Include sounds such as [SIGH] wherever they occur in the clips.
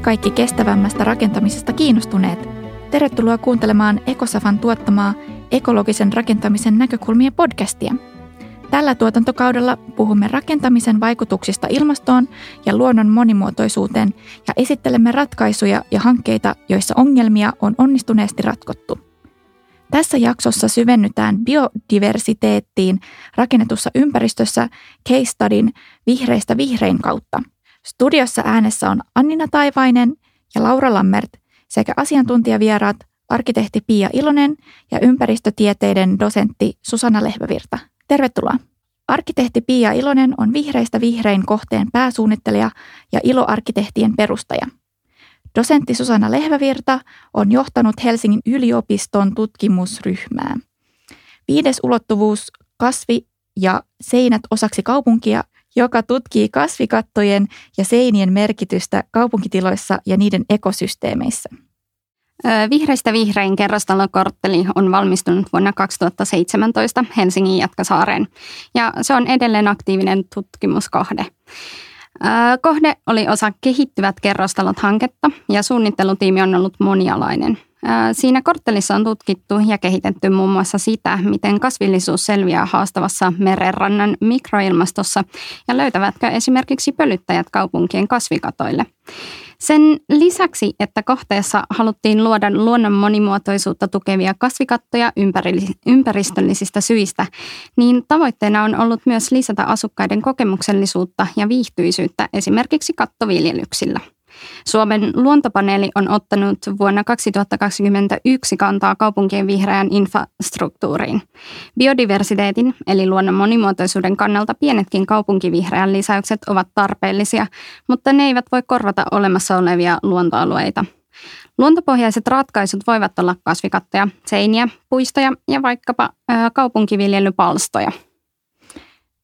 kaikki kestävämmästä rakentamisesta kiinnostuneet. Tervetuloa kuuntelemaan Ekosafan tuottamaa ekologisen rakentamisen näkökulmia podcastia. Tällä tuotantokaudella puhumme rakentamisen vaikutuksista ilmastoon ja luonnon monimuotoisuuteen ja esittelemme ratkaisuja ja hankkeita, joissa ongelmia on onnistuneesti ratkottu. Tässä jaksossa syvennytään biodiversiteettiin rakennetussa ympäristössä case studyn vihreistä vihrein kautta. Studiossa äänessä on Annina Taivainen ja Laura Lammert sekä asiantuntijavieraat arkkitehti Pia Ilonen ja ympäristötieteiden dosentti Susanna Lehvävirta. Tervetuloa. Arkkitehti Pia Ilonen on vihreistä vihrein kohteen pääsuunnittelija ja Iloarkkitehtien perustaja. Dosentti Susanna Lehvävirta on johtanut Helsingin yliopiston tutkimusryhmää. Viides ulottuvuus, kasvi ja seinät osaksi kaupunkia, joka tutkii kasvikattojen ja seinien merkitystä kaupunkitiloissa ja niiden ekosysteemeissä. Vihreistä vihrein kerrostalokortteli on valmistunut vuonna 2017 Helsingin Jatkasaareen ja se on edelleen aktiivinen tutkimuskohde. Kohde oli osa Kehittyvät kerrostalot hanketta ja suunnittelutiimi on ollut monialainen. Siinä korttelissa on tutkittu ja kehitetty muun muassa sitä, miten kasvillisuus selviää haastavassa merenrannan mikroilmastossa ja löytävätkö esimerkiksi pölyttäjät kaupunkien kasvikatoille. Sen lisäksi, että kohteessa haluttiin luoda luonnon monimuotoisuutta tukevia kasvikattoja ympäristöllisistä syistä, niin tavoitteena on ollut myös lisätä asukkaiden kokemuksellisuutta ja viihtyisyyttä esimerkiksi kattoviljelyksillä. Suomen luontopaneeli on ottanut vuonna 2021 kantaa kaupunkien vihreään infrastruktuuriin. Biodiversiteetin eli luonnon monimuotoisuuden kannalta pienetkin kaupunkivihreän lisäykset ovat tarpeellisia, mutta ne eivät voi korvata olemassa olevia luontoalueita. Luontopohjaiset ratkaisut voivat olla kasvikattoja, seiniä, puistoja ja vaikkapa kaupunkiviljelypalstoja –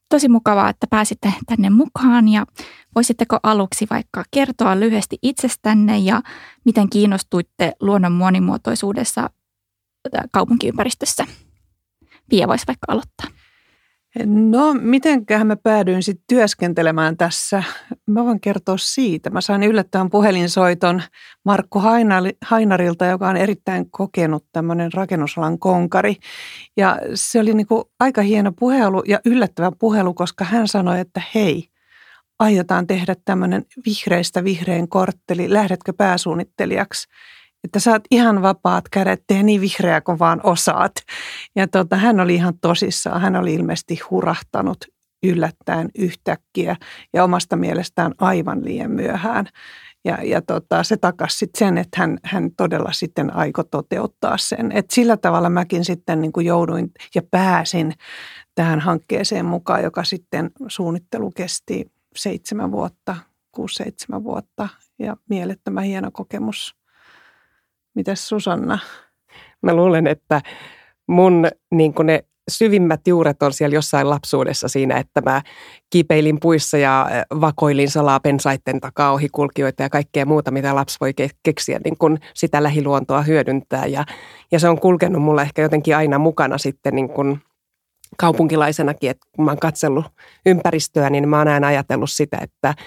tosi mukavaa, että pääsitte tänne mukaan ja voisitteko aluksi vaikka kertoa lyhyesti itsestänne ja miten kiinnostuitte luonnon monimuotoisuudessa kaupunkiympäristössä? Pia voisi vaikka aloittaa. No, mitenköhän mä päädyin sitten työskentelemään tässä? Mä voin kertoa siitä. Mä sain yllättävän puhelinsoiton Markku Hainarilta, joka on erittäin kokenut tämmöinen rakennusalan konkari. Ja se oli niinku aika hieno puhelu ja yllättävä puhelu, koska hän sanoi, että hei, aiotaan tehdä tämmöinen vihreistä vihrein kortteli, lähdetkö pääsuunnittelijaksi? Että saat ihan vapaat kädet, tee niin vihreä kuin vaan osaat. Ja tota, hän oli ihan tosissaan, hän oli ilmeisesti hurahtanut yllättäen yhtäkkiä ja omasta mielestään aivan liian myöhään. Ja, ja tota, se takasi sitten sen, että hän, hän todella sitten aiko toteuttaa sen. Et sillä tavalla mäkin sitten niin kuin jouduin ja pääsin tähän hankkeeseen mukaan, joka sitten suunnittelu kesti seitsemän vuotta, kuusi-seitsemän vuotta ja mielettömän hieno kokemus – Mitäs Susanna? Mä luulen, että mun niin ne syvimmät juuret on siellä jossain lapsuudessa siinä, että mä kipeilin puissa ja vakoilin salaa pensaitten takaa ohikulkijoita ja kaikkea muuta, mitä lapsi voi keksiä niin kun sitä lähiluontoa hyödyntää. Ja, ja se on kulkenut mulla ehkä jotenkin aina mukana sitten niin kun kaupunkilaisenakin, että kun mä oon katsellut ympäristöä, niin mä oon aina ajatellut sitä, että –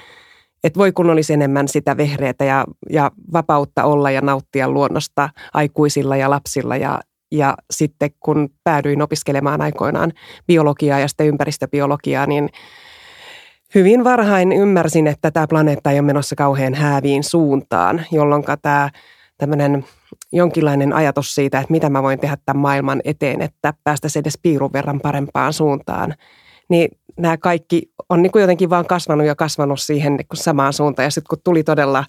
että voi kun olisi enemmän sitä vehreätä ja, ja vapautta olla ja nauttia luonnosta aikuisilla ja lapsilla. Ja, ja sitten kun päädyin opiskelemaan aikoinaan biologiaa ja sitten ympäristöbiologiaa, niin hyvin varhain ymmärsin, että tämä planeetta ei ole menossa kauhean hääviin suuntaan, jolloin tämä tämmöinen jonkinlainen ajatus siitä, että mitä mä voin tehdä tämän maailman eteen, että päästäisiin edes piirun verran parempaan suuntaan, niin nämä kaikki on niin kuin jotenkin vaan kasvanut ja kasvanut siihen niin kuin samaan suuntaan. Ja sitten kun tuli todella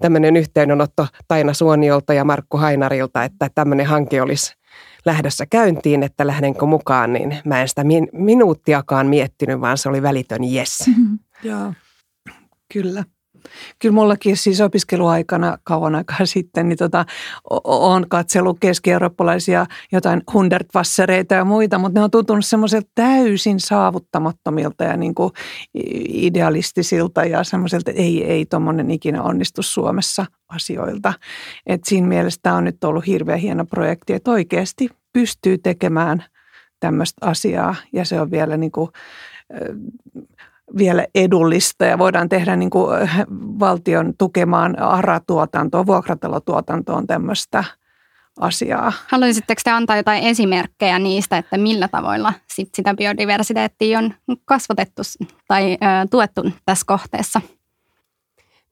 tämmöinen yhteydenotto Taina Suoniolta ja Markku Hainarilta, että tämmöinen hanke olisi lähdössä käyntiin, että lähdenkö mukaan, niin mä en sitä min- minuuttiakaan miettinyt, vaan se oli välitön yes. Joo, kyllä. Kyllä mullakin siis opiskeluaikana kauan aikaa [LAUGHS] sitten, niin tota, olen katsellut keski-eurooppalaisia jotain hundertvassereita ja muita, mutta ne on tuntunut semmoiselta täysin saavuttamattomilta ja niin kuin idealistisilta ja semmoiselta, että ei, ei tuommoinen ikinä onnistu Suomessa asioilta. Et siinä mielessä tämä on nyt ollut hirveän hieno projekti, että oikeasti pystyy tekemään tämmöistä asiaa ja se on vielä niin kuin, vielä edullista ja voidaan tehdä niin kuin valtion tukemaan ARA-tuotantoon, vuokratalotuotantoon tämmöistä asiaa. Haluaisitteko te antaa jotain esimerkkejä niistä, että millä tavoilla sit sitä biodiversiteettiä on kasvatettu tai ö, tuettu tässä kohteessa?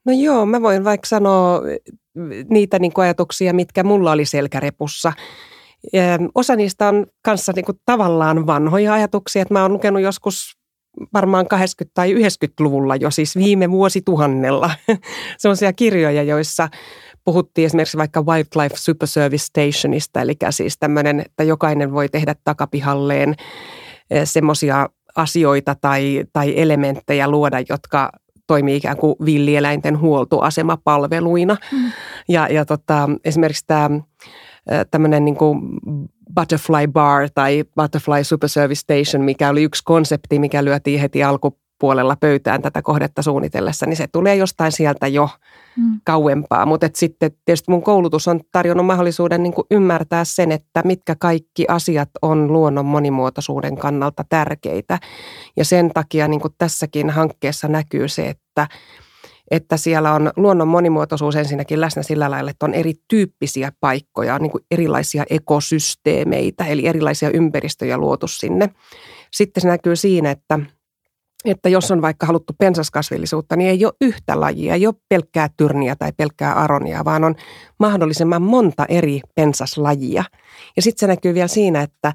No joo, mä voin vaikka sanoa niitä niin kuin ajatuksia, mitkä mulla oli selkärepussa. Osa niistä on kanssa niin kuin tavallaan vanhoja ajatuksia, että mä oon lukenut joskus varmaan 80- tai 90-luvulla jo, siis viime vuosituhannella, [LAUGHS] sellaisia kirjoja, joissa puhuttiin esimerkiksi vaikka Wildlife Super Service Stationista, eli siis tämmöinen, että jokainen voi tehdä takapihalleen eh, semmoisia asioita tai, tai elementtejä luoda, jotka toimii ikään kuin villieläinten huoltoasemapalveluina. Mm. Ja, ja tota, esimerkiksi tämä tämmöinen niin kuin butterfly bar tai butterfly super service station, mikä oli yksi konsepti, mikä lyötiin heti alkupuolella pöytään tätä kohdetta suunnitellessa, niin se tulee jostain sieltä jo mm. kauempaa. Mutta sitten tietysti mun koulutus on tarjonnut mahdollisuuden niin kuin ymmärtää sen, että mitkä kaikki asiat on luonnon monimuotoisuuden kannalta tärkeitä. Ja sen takia niin kuin tässäkin hankkeessa näkyy se, että että siellä on luonnon monimuotoisuus ensinnäkin läsnä sillä lailla, että on erityyppisiä paikkoja, niin kuin erilaisia ekosysteemeitä, eli erilaisia ympäristöjä luotu sinne. Sitten se näkyy siinä, että että jos on vaikka haluttu pensaskasvillisuutta, niin ei ole yhtä lajia, ei ole pelkkää tyrniä tai pelkkää aronia, vaan on mahdollisimman monta eri pensaslajia. Ja sitten se näkyy vielä siinä, että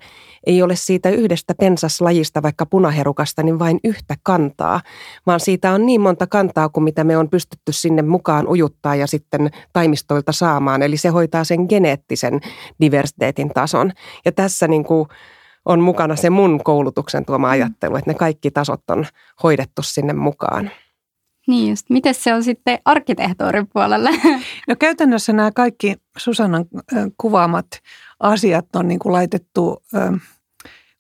ei ole siitä yhdestä pensaslajista, vaikka punaherukasta, niin vain yhtä kantaa, vaan siitä on niin monta kantaa kuin mitä me on pystytty sinne mukaan ujuttaa ja sitten taimistoilta saamaan. Eli se hoitaa sen geneettisen diversiteetin tason. Ja tässä niin kuin on mukana se mun koulutuksen tuoma ajattelu, että ne kaikki tasot on hoidettu sinne mukaan. Niin just. Miten se on sitten arkkitehtuurin puolella? [LAUGHS] No käytännössä nämä kaikki Susannan kuvaamat asiat on niin kuin laitettu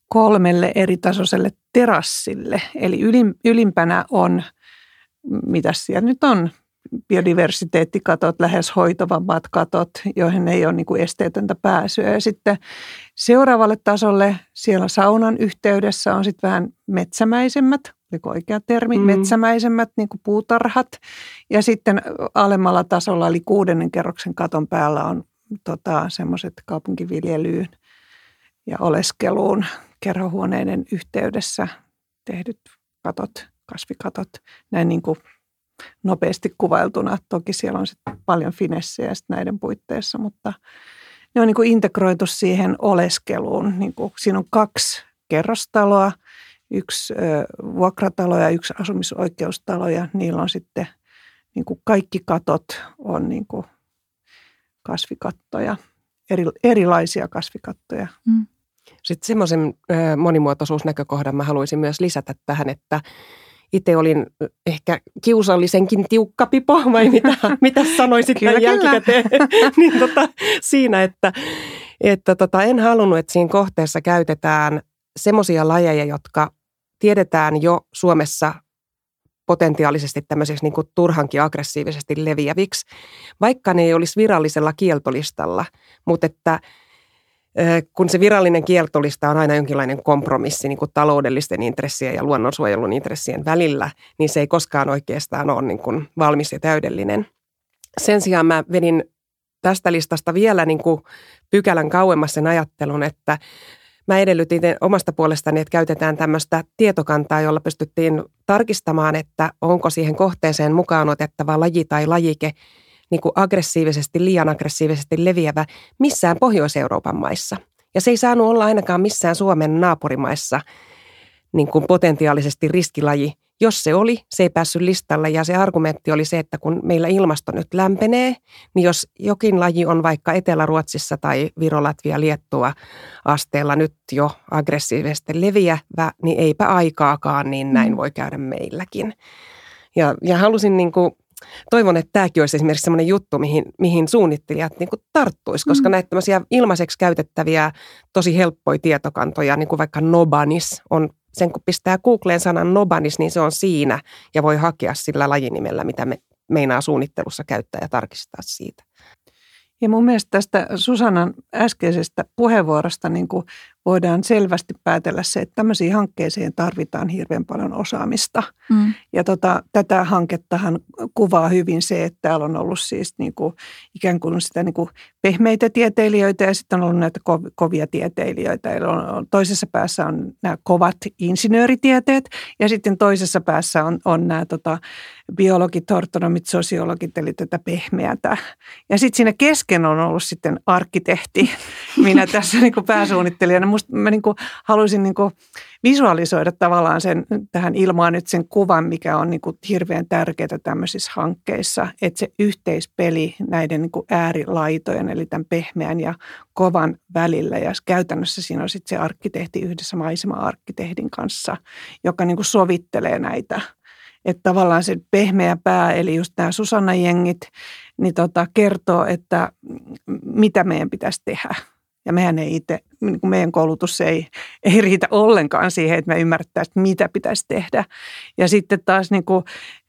kolmelle eri tasoiselle terassille. Eli ylimpänä on, mitä siellä nyt on, biodiversiteettikatot, lähes hoitavammat katot, joihin ei ole niin kuin esteetöntä pääsyä. Ja sitten seuraavalle tasolle siellä saunan yhteydessä on sitten vähän metsämäisemmät, oliko oikea termi, mm. metsämäisemmät niin kuin puutarhat. Ja sitten alemmalla tasolla, eli kuudennen kerroksen katon päällä on tota, semmoiset kaupunkiviljelyyn ja oleskeluun kerhohuoneiden yhteydessä tehdyt katot, kasvikatot, näin niin kuin nopeasti kuvailtuna. Toki siellä on sitten paljon finessejä näiden puitteissa, mutta ne on niin kuin integroitu siihen oleskeluun. Niin kuin, siinä on kaksi kerrostaloa, yksi ö, vuokratalo ja yksi asumisoikeustalo ja niillä on sitten niin kuin kaikki katot on niin kuin kasvikattoja, eri, erilaisia kasvikattoja. Mm. Sitten semmoisen monimuotoisuusnäkökohdan mä haluaisin myös lisätä tähän, että itse olin ehkä kiusallisenkin tiukka pipo, vai mitä, [LAUGHS] mitä sanoisit kyllä, näin jälkikäteen? [LAUGHS] niin tota, siinä, että, että tota, en halunnut, että siinä kohteessa käytetään semmoisia lajeja, jotka tiedetään jo Suomessa potentiaalisesti tämmöiseksi niin kuin turhankin aggressiivisesti leviäviksi, vaikka ne ei olisi virallisella kieltolistalla, mutta että – kun se virallinen kieltolista on aina jonkinlainen kompromissi niin kuin taloudellisten intressien ja luonnonsuojelun intressien välillä, niin se ei koskaan oikeastaan ole niin kuin valmis ja täydellinen. Sen sijaan mä vedin tästä listasta vielä niin kuin pykälän kauemmas sen ajattelun, että mä edellytin omasta puolestani, että käytetään tämmöistä tietokantaa, jolla pystyttiin tarkistamaan, että onko siihen kohteeseen mukaan otettava laji tai lajike – niin kuin aggressiivisesti, liian aggressiivisesti leviävä missään Pohjois-Euroopan maissa. Ja se ei saanut olla ainakaan missään Suomen naapurimaissa niin kuin potentiaalisesti riskilaji. Jos se oli, se ei päässyt listalle ja se argumentti oli se, että kun meillä ilmasto nyt lämpenee, niin jos jokin laji on vaikka Etelä-Ruotsissa tai Viro, Latvia, Liettua asteella nyt jo aggressiivisesti leviävä, niin eipä aikaakaan, niin näin mm. voi käydä meilläkin. Ja, ja halusin niin kuin toivon, että tämäkin olisi esimerkiksi sellainen juttu, mihin, mihin suunnittelijat niin tarttuisi, koska mm. näitä tämmöisiä ilmaiseksi käytettäviä, tosi helppoja tietokantoja, niin kuin vaikka Nobanis on sen kun pistää Googleen sanan Nobanis, niin se on siinä ja voi hakea sillä lajinimellä, mitä me meinaa suunnittelussa käyttää ja tarkistaa siitä. Ja mun mielestä tästä Susanan äskeisestä puheenvuorosta niin kuin voidaan selvästi päätellä se, että tämmöisiin hankkeisiin tarvitaan hirveän paljon osaamista. Mm. Ja tota, tätä hankettahan kuvaa hyvin se, että täällä on ollut siis niin kuin, ikään kuin sitä niin kuin pehmeitä tieteilijöitä ja sitten on ollut näitä kovia tieteilijöitä. Eli on, toisessa päässä on nämä kovat insinööritieteet ja sitten toisessa päässä on, on nämä tota, biologit, ortonomit, sosiologit, eli tätä pehmeätä. Ja sitten siinä kesken on ollut sitten arkkitehti, [LAUGHS] minä tässä niin kuin pääsuunnittelijana. Musta mä niin kuin haluaisin niin kuin visualisoida tavallaan sen, tähän ilmaan nyt sen kuvan, mikä on niin kuin hirveän tärkeää tämmöisissä hankkeissa, että se yhteispeli näiden niin kuin äärilaitojen, eli tämän pehmeän ja kovan välillä. Ja käytännössä siinä on sitten se arkkitehti yhdessä maisema-arkkitehdin kanssa, joka niin kuin sovittelee näitä – että tavallaan se pehmeä pää, eli just nämä Susanna-jengit, niin tota, kertoo, että mitä meidän pitäisi tehdä. Ja mehän ei itse, niin kuin meidän koulutus ei, ei riitä ollenkaan siihen, että me ymmärrettäisiin, mitä pitäisi tehdä. Ja sitten taas niin kuin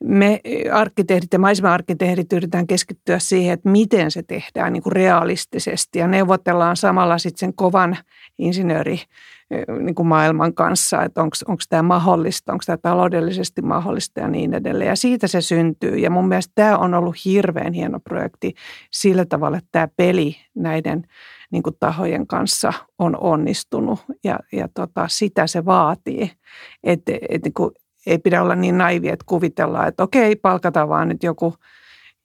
me arkkitehdit ja maisema-arkkitehdit yritetään keskittyä siihen, että miten se tehdään niin kuin realistisesti. Ja neuvotellaan samalla sitten sen kovan insinööri niin kuin maailman kanssa, että onko tämä mahdollista, onko tämä taloudellisesti mahdollista ja niin edelleen. Ja siitä se syntyy. Ja mun mielestä tämä on ollut hirveän hieno projekti sillä tavalla, että tämä peli näiden niin kuin tahojen kanssa on onnistunut ja, ja tota, sitä se vaatii. Että et, niin kuin, ei pidä olla niin naivi, että kuvitellaan, että okei, palkataan vaan nyt joku,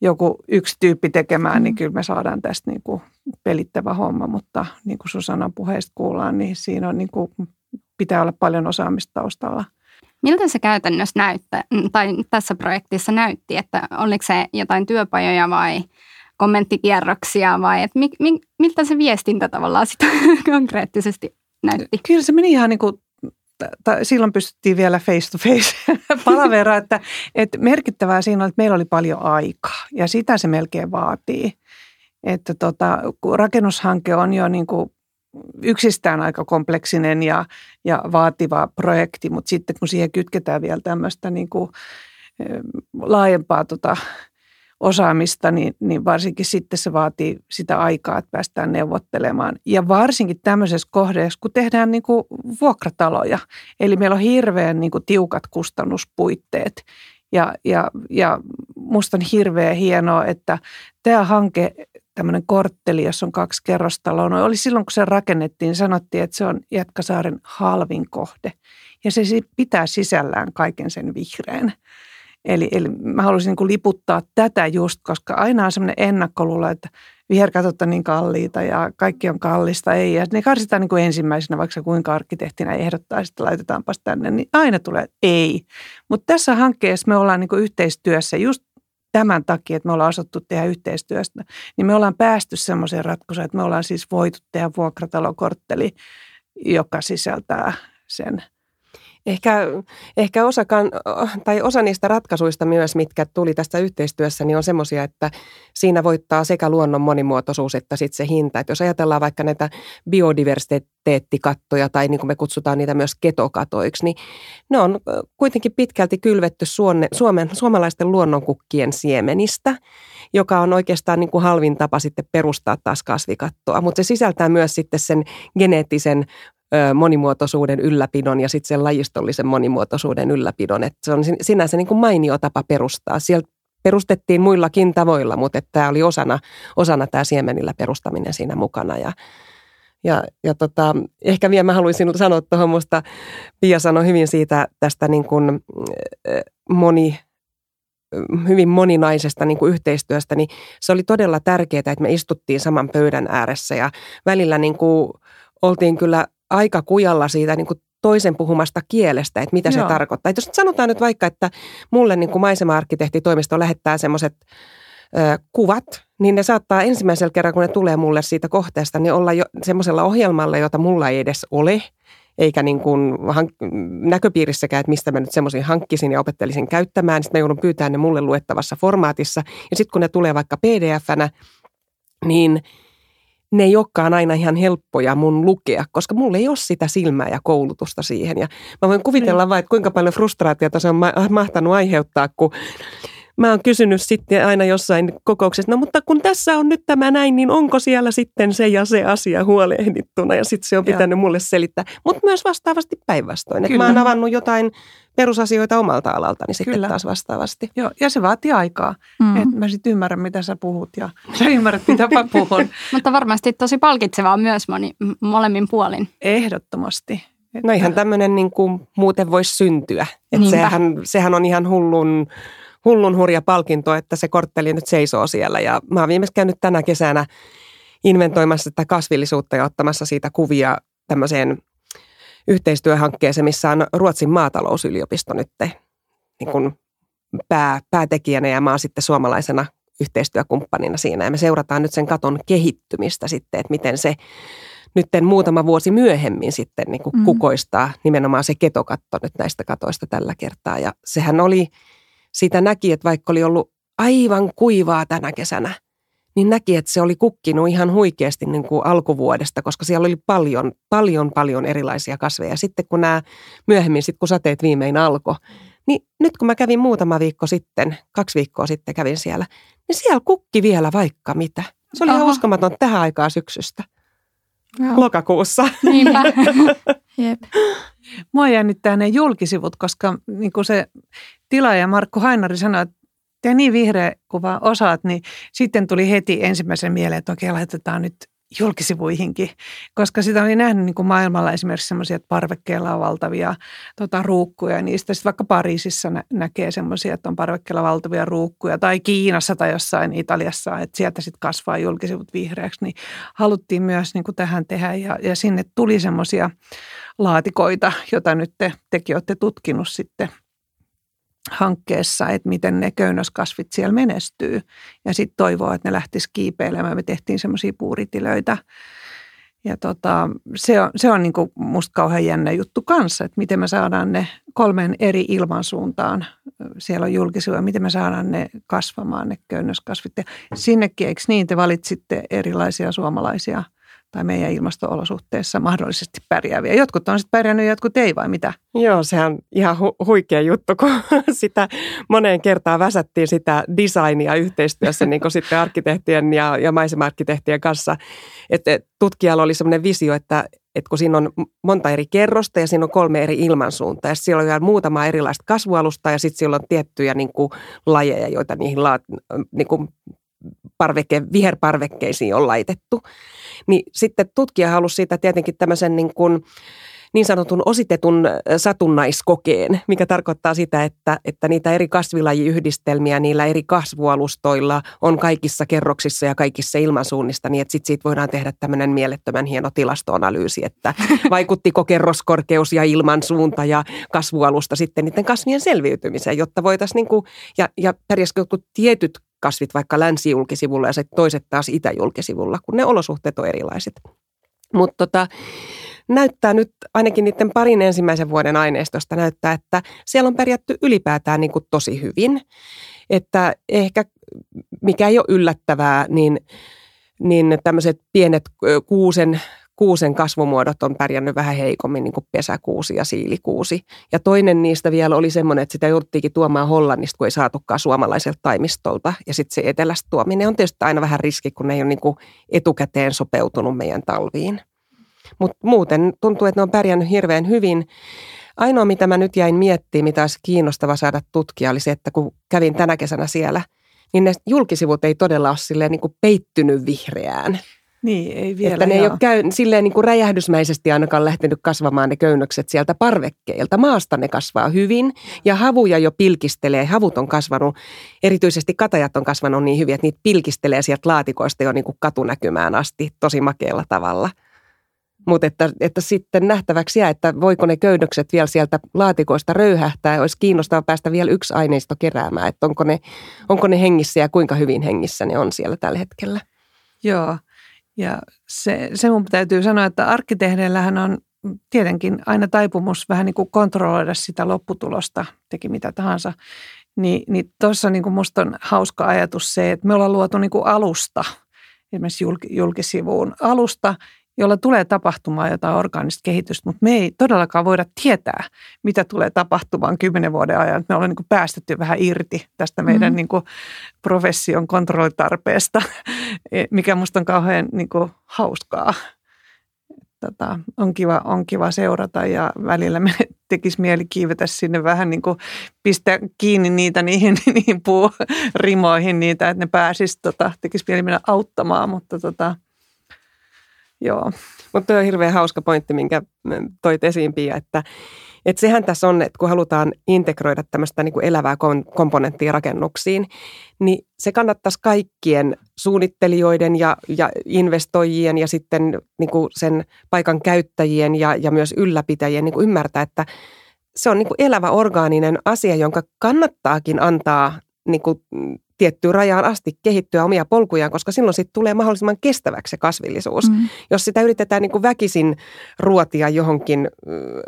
joku yksi tyyppi tekemään, niin mm. kyllä me saadaan tästä niin kuin pelittävä homma, mutta niin kuin Susanan puheesta kuullaan, niin siinä on niin kuin, pitää olla paljon osaamista taustalla. Miltä se käytännössä näyttää, tai tässä projektissa näytti, että oliko se jotain työpajoja vai kommenttikierroksia vai että mi, mi, miltä se viestintä tavallaan sitä [LAUGHS] konkreettisesti näytti? Kyllä se meni ihan niin kuin silloin pystyttiin vielä face to face [LAUGHS] palavera, että, että merkittävää siinä oli, että meillä oli paljon aikaa ja sitä se melkein vaatii. Että tota, kun rakennushanke on jo niin kuin yksistään aika kompleksinen ja, ja vaativa projekti, mutta sitten kun siihen kytketään vielä tämmöistä niin kuin laajempaa tota osaamista, niin, niin varsinkin sitten se vaatii sitä aikaa, että päästään neuvottelemaan. Ja varsinkin tämmöisessä kohdassa, kun tehdään niin kuin vuokrataloja, eli meillä on hirveän niin kuin tiukat kustannuspuitteet. Ja, ja, ja musta on hirveän hienoa, että tämä hanke tämmöinen kortteli, jossa on kaksi kerrostaloa. No oli silloin, kun se rakennettiin, sanottiin, että se on Jätkäsaaren halvin kohde. Ja se pitää sisällään kaiken sen vihreän. Eli, eli mä haluaisin niin liputtaa tätä just, koska aina on semmoinen ennakkoluulo, että viherkatot on niin kalliita ja kaikki on kallista. Ei, ja ne karsitaan niin kuin ensimmäisenä, vaikka kuinka arkkitehtinä ehdottaa, että laitetaanpas tänne, niin aina tulee ei. Mutta tässä hankkeessa me ollaan niin kuin yhteistyössä just tämän takia, että me ollaan osattu tehdä yhteistyöstä, niin me ollaan päästy semmoiseen ratkaisuun, että me ollaan siis voitu tehdä vuokratalokortteli, joka sisältää sen Ehkä, ehkä osa, tai osa niistä ratkaisuista myös, mitkä tuli tästä yhteistyössä, niin on semmoisia, että siinä voittaa sekä luonnon monimuotoisuus että sitten se hinta. Että jos ajatellaan vaikka näitä biodiversiteettikattoja tai niin kuin me kutsutaan niitä myös ketokatoiksi, niin ne on kuitenkin pitkälti kylvetty Suomen, suomalaisten luonnonkukkien siemenistä, joka on oikeastaan niin kuin halvin tapa sitten perustaa taas kasvikattoa. Mutta se sisältää myös sitten sen geneettisen monimuotoisuuden ylläpidon ja sitten sen lajistollisen monimuotoisuuden ylläpidon. Et se on sinänsä niin kuin mainio tapa perustaa. Sieltä perustettiin muillakin tavoilla, mutta tämä oli osana, osana tämä siemenillä perustaminen siinä mukana. Ja, ja, ja tota, ehkä vielä mä haluaisin sanoa tuohon, musta Pia sanoi hyvin siitä tästä niin kuin moni, hyvin moninaisesta niin kuin yhteistyöstä, niin se oli todella tärkeää, että me istuttiin saman pöydän ääressä ja välillä niin kuin oltiin kyllä aika kujalla siitä niin kuin toisen puhumasta kielestä, että mitä Joo. se tarkoittaa. Että jos sanotaan nyt vaikka, että mulle niin kuin maisema-arkkitehtitoimisto lähettää semmoiset kuvat, niin ne saattaa ensimmäisellä kerralla, kun ne tulee mulle siitä kohteesta, niin olla jo semmoisella ohjelmalla, jota mulla ei edes ole, eikä niin kuin hank- näköpiirissäkään, että mistä mä nyt semmoisia hankkisin ja opettelisin käyttämään. Sitten mä joudun pyytämään ne mulle luettavassa formaatissa. Ja sitten kun ne tulee vaikka pdf-nä, niin – ne ei olekaan aina ihan helppoja mun lukea, koska mulla ei ole sitä silmää ja koulutusta siihen. Ja mä voin kuvitella vain, että kuinka paljon frustraatiota se on mahtanut aiheuttaa, kun mä oon kysynyt sitten aina jossain kokouksessa, no mutta kun tässä on nyt tämä näin, niin onko siellä sitten se ja se asia huolehdittuna? Ja sitten se on pitänyt ja. mulle selittää. Mutta myös vastaavasti päinvastoin. Että mä oon avannut jotain perusasioita omalta alaltani sitten Kyllä. taas vastaavasti. Joo, ja se vaatii aikaa, mm. että mä sitten ymmärrän, mitä sä puhut ja sä ymmärrät, mitä mä puhun. [LAUGHS] Mutta varmasti tosi palkitsevaa myös moni, molemmin puolin. Ehdottomasti. No ihan tämmöinen niin kuin muuten voisi syntyä. Että sehän, sehän on ihan hullun, hullun hurja palkinto, että se kortteli nyt seisoo siellä. Ja mä oon viimeksi käynyt tänä kesänä inventoimassa tätä kasvillisuutta ja ottamassa siitä kuvia tämmöiseen yhteistyöhankkeeseen, missä on Ruotsin maatalousyliopisto nyt niin kuin pää, päätekijänä ja mä oon sitten suomalaisena yhteistyökumppanina siinä. Ja me seurataan nyt sen katon kehittymistä sitten, että miten se nyt muutama vuosi myöhemmin sitten niin kuin mm. kukoistaa nimenomaan se ketokatto nyt näistä katoista tällä kertaa. Ja sehän oli, sitä näki, että vaikka oli ollut aivan kuivaa tänä kesänä, niin näki, että se oli kukkinut ihan huikeasti niin kuin alkuvuodesta, koska siellä oli paljon, paljon, paljon erilaisia kasveja. Sitten kun nämä myöhemmin, sitten kun sateet viimein alkoi, niin nyt kun mä kävin muutama viikko sitten, kaksi viikkoa sitten kävin siellä, niin siellä kukki vielä vaikka mitä. Se oli Aha. ihan uskomaton tähän aikaan syksystä. Joo. lokakuussa. Niinpä. [LAUGHS] Jep. Mua jännittää ne julkisivut, koska niin kuin se tilaaja Markku Hainari sanoi, että te niin vihreä kuva osaat, niin sitten tuli heti ensimmäisen mieleen, että okei, laitetaan nyt julkisivuihinkin, koska sitä oli nähnyt niin kuin maailmalla esimerkiksi semmoisia, että parvekkeella on valtavia tota, ruukkuja. Ja niistä sitten vaikka Pariisissa nä- näkee semmoisia, että on parvekkeella valtavia ruukkuja. Tai Kiinassa tai jossain Italiassa, että sieltä sitten kasvaa julkisivut vihreäksi. Niin haluttiin myös niin kuin tähän tehdä ja, ja sinne tuli semmoisia laatikoita, joita nyt te, tekin olette tutkinut sitten – hankkeessa, että miten ne köynnöskasvit siellä menestyy. Ja sitten toivoa, että ne lähtisi kiipeilemään. Me tehtiin semmoisia puuritilöitä. Ja tota, se on, se on niin musta kauhean jännä juttu kanssa, että miten me saadaan ne kolmen eri ilmansuuntaan. Siellä on julkisuja, miten me saadaan ne kasvamaan, ne köynnöskasvit. Ja sinnekin, eikö niin, te valitsitte erilaisia suomalaisia – tai meidän ilmasto-olosuhteissa mahdollisesti pärjääviä. Jotkut on sitten pärjännyt, jotkut ei vai mitä? Joo, sehän on ihan hu- huikea juttu, kun [LAUGHS] sitä moneen kertaan väsättiin sitä designia yhteistyössä niin kuin sitten arkkitehtien ja, ja maisema-arkkitehtien kanssa. Että tutkijalla oli sellainen visio, että, että kun siinä on monta eri kerrosta ja siinä on kolme eri ilmansuuntaa ja siellä on vielä muutama erilaista kasvualusta ja sitten siellä on tiettyjä niin kuin, lajeja, joita niihin la, niin kuin, parveke, viherparvekkeisiin on laitettu. Niin sitten tutkija halusi siitä tietenkin tämmöisen niin kuin, niin sanotun ositetun satunnaiskokeen, mikä tarkoittaa sitä, että, että niitä eri kasvilajiyhdistelmiä niillä eri kasvualustoilla on kaikissa kerroksissa ja kaikissa ilmansuunnista, niin että sitten siitä voidaan tehdä tämmöinen mielettömän hieno tilastoanalyysi, että [LAUGHS] vaikuttiko kerroskorkeus ja ilmansuunta ja kasvualusta sitten niiden kasvien selviytymiseen, jotta voitaisiin, niin kuin, ja, ja pärjäsikö jotkut tietyt kasvit vaikka länsijulkisivulla ja sitten toiset taas itäjulkisivulla, kun ne olosuhteet on erilaiset. Mutta tota, näyttää nyt ainakin niiden parin ensimmäisen vuoden aineistosta näyttää, että siellä on pärjätty ylipäätään niin kuin tosi hyvin. Että ehkä, mikä ei ole yllättävää, niin, niin tämmöiset pienet kuusen kuusen kasvumuodot on pärjännyt vähän heikommin, niin kuin pesäkuusi ja siilikuusi. Ja toinen niistä vielä oli semmoinen, että sitä jouduttiinkin tuomaan Hollannista, kun ei saatukaan suomalaiselta taimistolta. Ja sitten se etelästä tuominen on tietysti aina vähän riski, kun ne ei ole niin kuin etukäteen sopeutunut meidän talviin. Mutta muuten tuntuu, että ne on pärjännyt hirveän hyvin. Ainoa, mitä mä nyt jäin miettimään, mitä olisi kiinnostava saada tutkia, oli se, että kun kävin tänä kesänä siellä, niin ne julkisivut ei todella ole silleen niin kuin peittynyt vihreään. Niin, ei vielä. Että ne joo. ei ole käy, silleen niin kuin räjähdysmäisesti ainakaan lähtenyt kasvamaan ne köynnökset sieltä parvekkeilta. Maasta ne kasvaa hyvin ja havuja jo pilkistelee. Havut on kasvanut, erityisesti katajat on kasvanut niin hyvin, että niitä pilkistelee sieltä laatikoista jo niin kuin katunäkymään asti tosi makealla tavalla. Mutta että, että sitten nähtäväksi jää, että voiko ne köynnökset vielä sieltä laatikoista röyhähtää ja olisi kiinnostavaa päästä vielä yksi aineisto keräämään, että onko ne, onko ne hengissä ja kuinka hyvin hengissä ne on siellä tällä hetkellä. Joo, ja se, se mun täytyy sanoa, että arkkitehdeillähän on tietenkin aina taipumus vähän niin kuin kontrolloida sitä lopputulosta, teki mitä tahansa. Ni, niin tuossa niin kuin musta on hauska ajatus se, että me ollaan luotu niin kuin alusta, esimerkiksi julk, julkisivuun alusta, jolla tulee tapahtumaan jotain orgaanista kehitystä, mutta me ei todellakaan voida tietää, mitä tulee tapahtumaan kymmenen vuoden ajan. Me ollaan niin päästetty vähän irti tästä meidän mm. niin kuin profession kontrollitarpeesta, [LAUGHS] mikä musta on kauhean niin kuin hauskaa. Tota, on, kiva, on kiva seurata ja välillä me [LAUGHS] tekisi mieli kiivetä sinne vähän niin kuin pistää kiinni niitä niihin, [LAUGHS] niihin puurimoihin niitä, että ne pääsisi, tota, tekisi mieli mennä auttamaan, mutta tota, Joo. Mutta on hirveän hauska pointti, minkä toit esiin, Pia, että, että sehän tässä on, että kun halutaan integroida tämmöistä niin kuin elävää komponenttia rakennuksiin, niin se kannattaisi kaikkien suunnittelijoiden ja, ja investoijien ja sitten niin kuin sen paikan käyttäjien ja, ja myös ylläpitäjien niin kuin ymmärtää, että se on niin kuin elävä orgaaninen asia, jonka kannattaakin antaa niin kuin tiettyyn rajaan asti kehittyä omia polkujaan, koska silloin sitten tulee mahdollisimman kestäväksi se kasvillisuus. Mm. Jos sitä yritetään niin kuin väkisin ruotia johonkin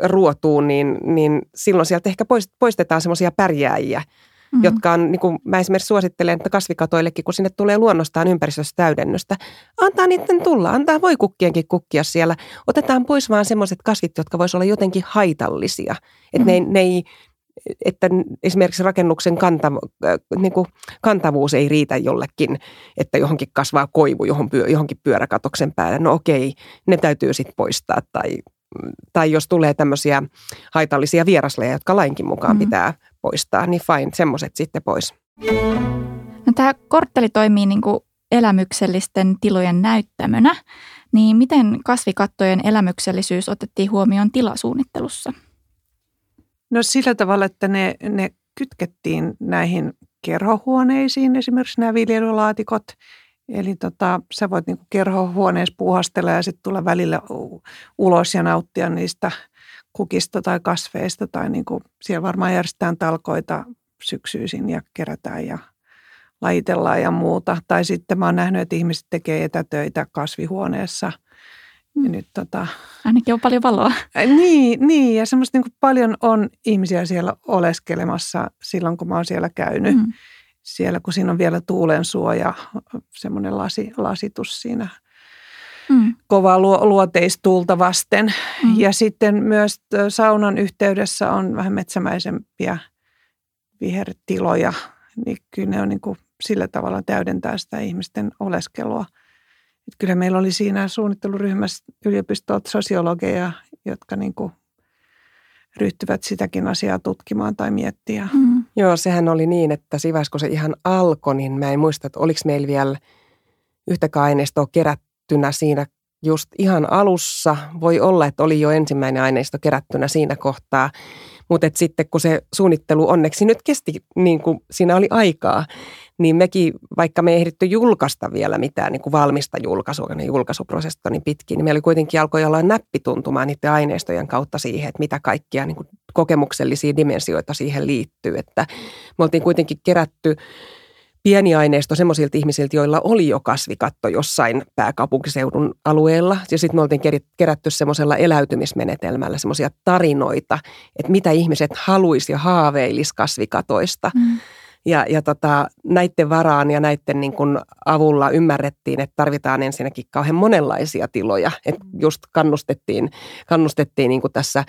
ruotuun, niin, niin silloin sieltä ehkä poistetaan semmoisia pärjääjiä, mm. jotka on, niin kuin mä esimerkiksi suosittelen, että kasvikatoillekin, kun sinne tulee luonnostaan ympäristössä täydennystä, antaa niiden tulla, antaa voi kukkienkin kukkia siellä. Otetaan pois vaan semmoiset kasvit, jotka voisivat olla jotenkin haitallisia. Että mm. ne, ne ei että esimerkiksi rakennuksen kantav, äh, niin kuin kantavuus ei riitä jollekin, että johonkin kasvaa koivu johon johonkin pyöräkatoksen päälle. No okei, ne täytyy sitten poistaa. Tai, tai jos tulee tämmöisiä haitallisia vierasleja, jotka lainkin mukaan mm-hmm. pitää poistaa, niin fine, semmoiset sitten pois. No, tämä kortteli toimii niin kuin elämyksellisten tilojen näyttämönä. Niin miten kasvikattojen elämyksellisyys otettiin huomioon tilasuunnittelussa? No sillä tavalla, että ne, ne kytkettiin näihin kerhohuoneisiin, esimerkiksi nämä viljelylaatikot. Eli tota, sä voit niinku kerhohuoneessa puuhastella ja sitten tulla välillä ulos ja nauttia niistä kukista tai kasveista. Tai niinku, siellä varmaan järjestetään talkoita syksyisin ja kerätään ja lajitellaan ja muuta. Tai sitten mä oon nähnyt, että ihmiset tekee etätöitä kasvihuoneessa – ja nyt, tota, Ainakin on paljon valoa. Niin, niin ja semmoista niin kuin paljon on ihmisiä siellä oleskelemassa silloin, kun mä oon siellä käynyt. Mm. Siellä, kun siinä on vielä tuulen suoja, semmoinen lasi, lasitus siinä mm. kovaa luoteistuulta vasten. Mm. Ja sitten myös saunan yhteydessä on vähän metsämäisempiä vihertiloja, niin kyllä ne on niin kuin sillä tavalla täydentää sitä ihmisten oleskelua – että kyllä meillä oli siinä suunnitteluryhmässä yliopistot sosiologeja, jotka niin kuin ryhtyvät sitäkin asiaa tutkimaan tai miettiä. Mm. Joo, sehän oli niin, että Sivas, kun se ihan alkoi, niin mä en muista, että oliko meillä vielä yhtäkään aineistoa kerättynä siinä just ihan alussa. Voi olla, että oli jo ensimmäinen aineisto kerättynä siinä kohtaa. Mutta sitten kun se suunnittelu onneksi nyt kesti, niin kuin siinä oli aikaa, niin mekin, vaikka me ei ehditty julkaista vielä mitään niin kuin valmista julkaisua, niin julkaisuprosessia niin pitkin, niin meillä kuitenkin alkoi olla näppituntumaan niiden aineistojen kautta siihen, että mitä kaikkia niin kuin kokemuksellisia dimensioita siihen liittyy. Että me oltiin kuitenkin kerätty pieni aineisto semmoisilta ihmisiltä, joilla oli jo kasvikatto jossain pääkaupunkiseudun alueella. Ja sitten me oltiin kerätty semmoisella eläytymismenetelmällä semmoisia tarinoita, että mitä ihmiset haluaisi ja haaveilisi kasvikatoista. Mm. Ja, ja tota, näiden varaan ja näiden niin kuin avulla ymmärrettiin, että tarvitaan ensinnäkin kauhean monenlaisia tiloja. Että just kannustettiin, kannustettiin niin kuin tässä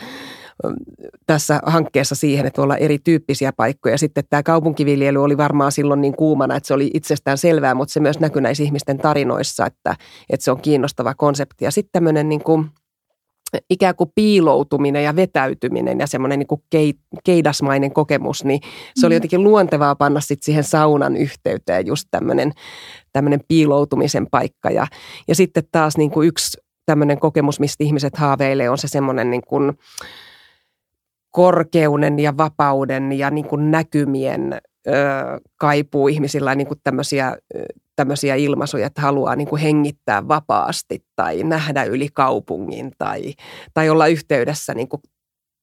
tässä hankkeessa siihen, että olla erityyppisiä paikkoja. Sitten tämä kaupunkiviljely oli varmaan silloin niin kuumana, että se oli itsestään selvää, mutta se myös näkyi näissä ihmisten tarinoissa, että, että se on kiinnostava konsepti. Ja sitten tämmöinen niin kuin, ikään kuin piiloutuminen ja vetäytyminen ja semmoinen niin kuin keidasmainen kokemus, niin se oli mm. jotenkin luontevaa panna sitten siihen saunan yhteyteen just tämmöinen, tämmöinen piiloutumisen paikka. Ja, ja sitten taas niin kuin yksi tämmöinen kokemus, mistä ihmiset haaveilee, on se semmoinen niin kuin korkeuden ja vapauden ja niin kuin näkymien ö, kaipuu ihmisillä niin kuin tämmöisiä tämmöisiä ilmaisuja, että haluaa niin kuin hengittää vapaasti tai nähdä yli kaupungin tai, tai olla yhteydessä niin kuin